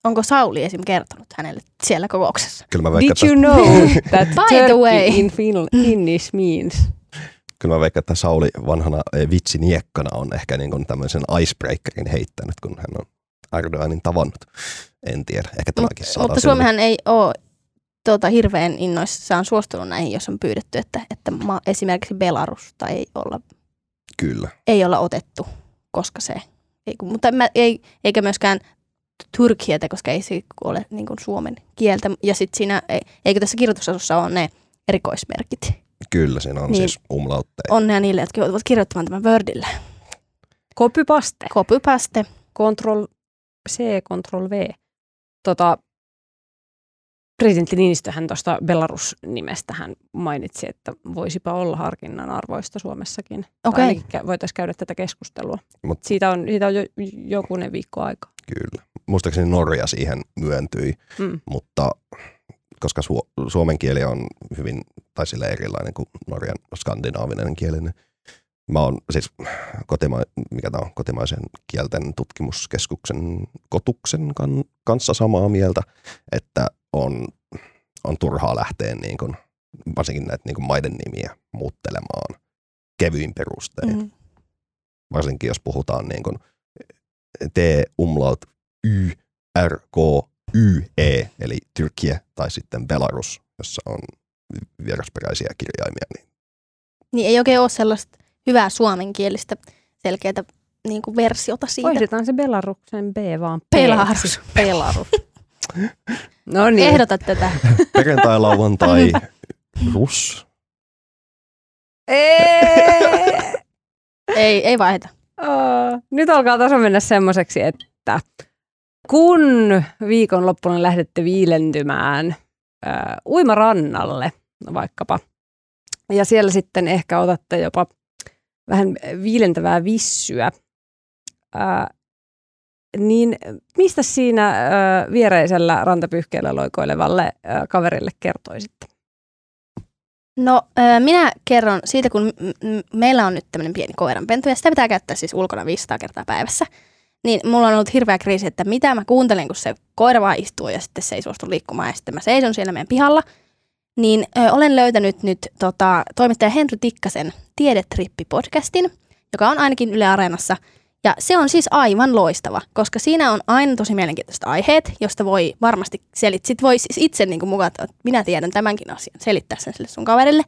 Onko Sauli esim. kertonut hänelle siellä kokouksessa? Kyllä mä Did you know that By the way. in Finnish means? Kyllä mä veikkaan, että Sauli vanhana eh, vitsiniekkana on ehkä niin kuin tämmöisen icebreakerin heittänyt, kun hän on Erdoganin tavannut. En tiedä, ehkä tämäkin Mut, Mutta Suomihan ei ole tuota, hirveän innoissaan suostunut näihin, jos on pyydetty, että, että ma, esimerkiksi Belarusta ei olla, Kyllä. ei olla otettu, koska se ei, mutta mä, ei, eikä myöskään turkieta, koska ei se ole niin kuin suomen kieltä. Ja sitten siinä, eikö tässä kirjoitusasussa ole ne erikoismerkit? Kyllä, siinä on niin, siis umlautteja. Onnea niille, jotka joutuvat kirjoittamaan tämän Wordille. Copypaste. Copypaste. Control C, Control V. Tota, presidentti Niinistöhän tuosta Belarus-nimestä hän mainitsi, että voisipa olla harkinnan arvoista Suomessakin. Okay. voitaisiin käydä tätä keskustelua. Mut, siitä on, siitä on jo, jokunen viikko aikaa. Kyllä. Muistaakseni Norja siihen myöntyi, mm. mutta koska su- suomen kieli on hyvin, tai sille erilainen kuin Norjan skandinaavinen kieli, niin mä oon siis kotima- mikä tää on, kotimaisen kielten tutkimuskeskuksen kotuksen kan- kanssa samaa mieltä, että on, on turhaa lähteä niin kuin, varsinkin näitä niin kuin maiden nimiä muuttelemaan. kevyin perustein. Mm. Varsinkin jos puhutaan niin kuin T umlaut Y R K Y E eli Tyrkiä tai sitten Belarus, jossa on vierasperäisiä kirjaimia. Niin Niin ei oikein ole sellaista hyvää suomenkielistä selkeää niin kuin versiota siitä. Poistetaan se Belaruksen B vaan P. Belarus. Belarus. no niin. Ehdota tätä. perjantai, lauantai, rus. Ei, ei vaihda. Aa, Nyt alkaa taso mennä semmoiseksi, että kun viikonloppuna lähdette viilentymään äh, uimarannalle vaikkapa, ja siellä sitten ehkä otatte jopa vähän viilentävää vissyä, äh, niin mistä siinä äh, viereisellä rantapyyhkeellä loikoilevalle äh, kaverille kertoisitte? No minä kerron siitä, kun meillä on nyt tämmöinen pieni koiranpentu ja sitä pitää käyttää siis ulkona 500 kertaa päivässä. Niin mulla on ollut hirveä kriisi, että mitä mä kuuntelen, kun se koira vaan istuu ja sitten se ei suostu liikkumaan ja sitten mä seison siellä meidän pihalla. Niin ö, olen löytänyt nyt tota, toimittaja Henry Tikkasen Tiedetrippi-podcastin, joka on ainakin Yle Areenassa. Ja se on siis aivan loistava, koska siinä on aina tosi mielenkiintoiset aiheet, josta voi varmasti selittää. Sitten voi siis itse niin kuin mukaan, että minä tiedän tämänkin asian, selittää sen sille sun kaverille.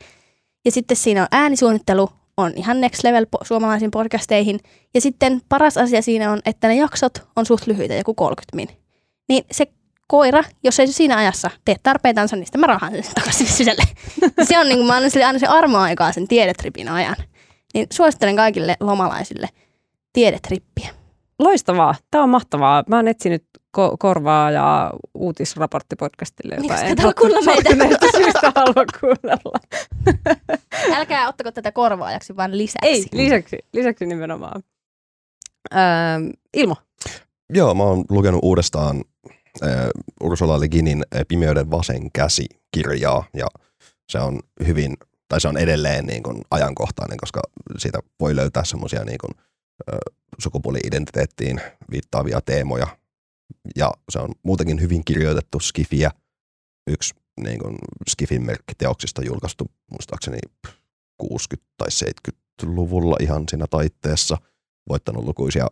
Ja sitten siinä on äänisuunnittelu, on ihan next level suomalaisiin podcasteihin. Ja sitten paras asia siinä on, että ne jaksot on suht lyhyitä, joku 30 min. Niin se koira, jos ei siinä ajassa tee tarpeitansa, niin sitten mä rahan sen takaisin sisälle. se on niin kuin, mä annan sille aina se armoaikaa sen tiedetripin ajan. Niin suosittelen kaikille lomalaisille tiedetrippiä. Loistavaa. Tämä on mahtavaa. Mä oon etsinyt ko- korvaa ja uutisraporttipodcastille, jota Miksi en kuunnella meitä? syystä halua kuunnella. Älkää ottako tätä korvaajaksi, vaan lisäksi. Ei, lisäksi, lisäksi nimenomaan. Öö, Ilmo. Joo, mä oon lukenut uudestaan äh, Ursula Le Guinin äh, Pimeyden vasen käsi kirjaa ja se on hyvin, tai se on edelleen niin kuin ajankohtainen, koska siitä voi löytää semmoisia niin kuin, äh, sukupuoli-identiteettiin viittaavia teemoja ja se on muutenkin hyvin kirjoitettu skifiä. Yksi niin kuin skifin merkkiteoksista julkaistu muistaakseni 60- tai 70-luvulla ihan siinä taitteessa, voittanut lukuisia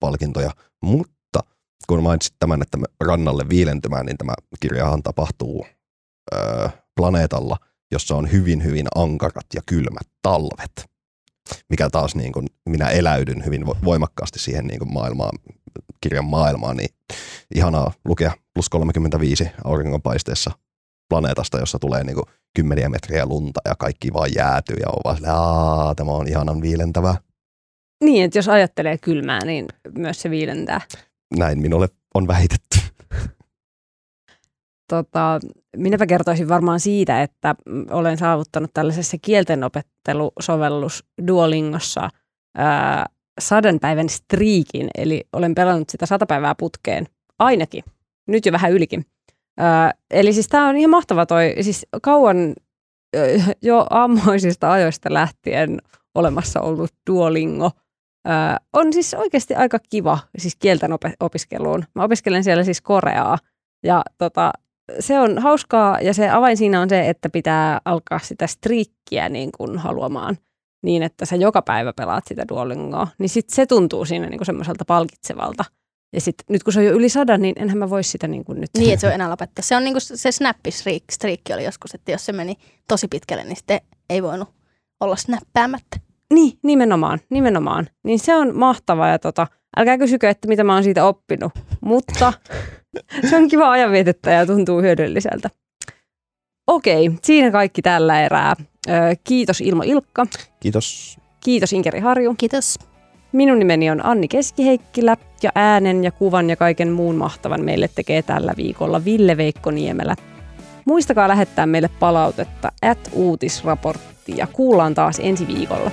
palkintoja, mutta kun mainitsit tämän, että me rannalle viilentymään, niin tämä kirjahan tapahtuu öö, planeetalla, jossa on hyvin, hyvin ankarat ja kylmät talvet, mikä taas niin kuin minä eläydyn hyvin vo- voimakkaasti siihen niin kuin maailmaan, kirjan maailmaan, niin ihanaa lukea plus 35 auringonpaisteessa planeetasta, jossa tulee niin kuin kymmeniä metriä lunta ja kaikki vaan jäätyy ja on vaan silleen, "Aa, tämä on ihanan viilentävää. Niin, että jos ajattelee kylmää, niin myös se viilentää. Näin minulle on väitetty. Tota, minäpä kertoisin varmaan siitä, että olen saavuttanut tällaisessa kieltenopettelusovellus Duolingossa ää, sadan päivän striikin, eli olen pelannut sitä sata päivää putkeen, ainakin, nyt jo vähän ylikin. Ää, eli siis tämä on ihan mahtava toi, siis kauan jo ammoisista ajoista lähtien olemassa ollut Duolingo ää, on siis oikeasti aika kiva siis kielten op- opiskeluun. Mä opiskelen siellä siis koreaa ja tota, se on hauskaa ja se avain siinä on se, että pitää alkaa sitä striikkiä niin kuin haluamaan niin, että sä joka päivä pelaat sitä Duolingoa, niin sit se tuntuu siinä niin kuin semmoiselta palkitsevalta. Ja sit, nyt kun se on jo yli sadan, niin enhän mä voi sitä niin kuin nyt. Niin, että se on enää lopettaa. Se on niin kuin se snappi-striikki oli joskus, että jos se meni tosi pitkälle, niin sitten ei voinut olla snappäämättä. Niin, nimenomaan, nimenomaan. Niin se on mahtavaa ja tota, älkää kysykö, että mitä mä oon siitä oppinut, mutta se on kiva ajanvietettä ja tuntuu hyödylliseltä. Okei, siinä kaikki tällä erää. Ö, Kiitos Ilmo Ilkka, Kiitos. kiitos Inkeri Harju. Kiitos. Minun nimeni on Anni Keskiheikkilä ja äänen ja kuvan ja kaiken muun mahtavan meille tekee tällä viikolla Ville Veikko Niemelä. Muistakaa lähettää meille palautetta at uutisraportti ja kuullaan taas ensi viikolla.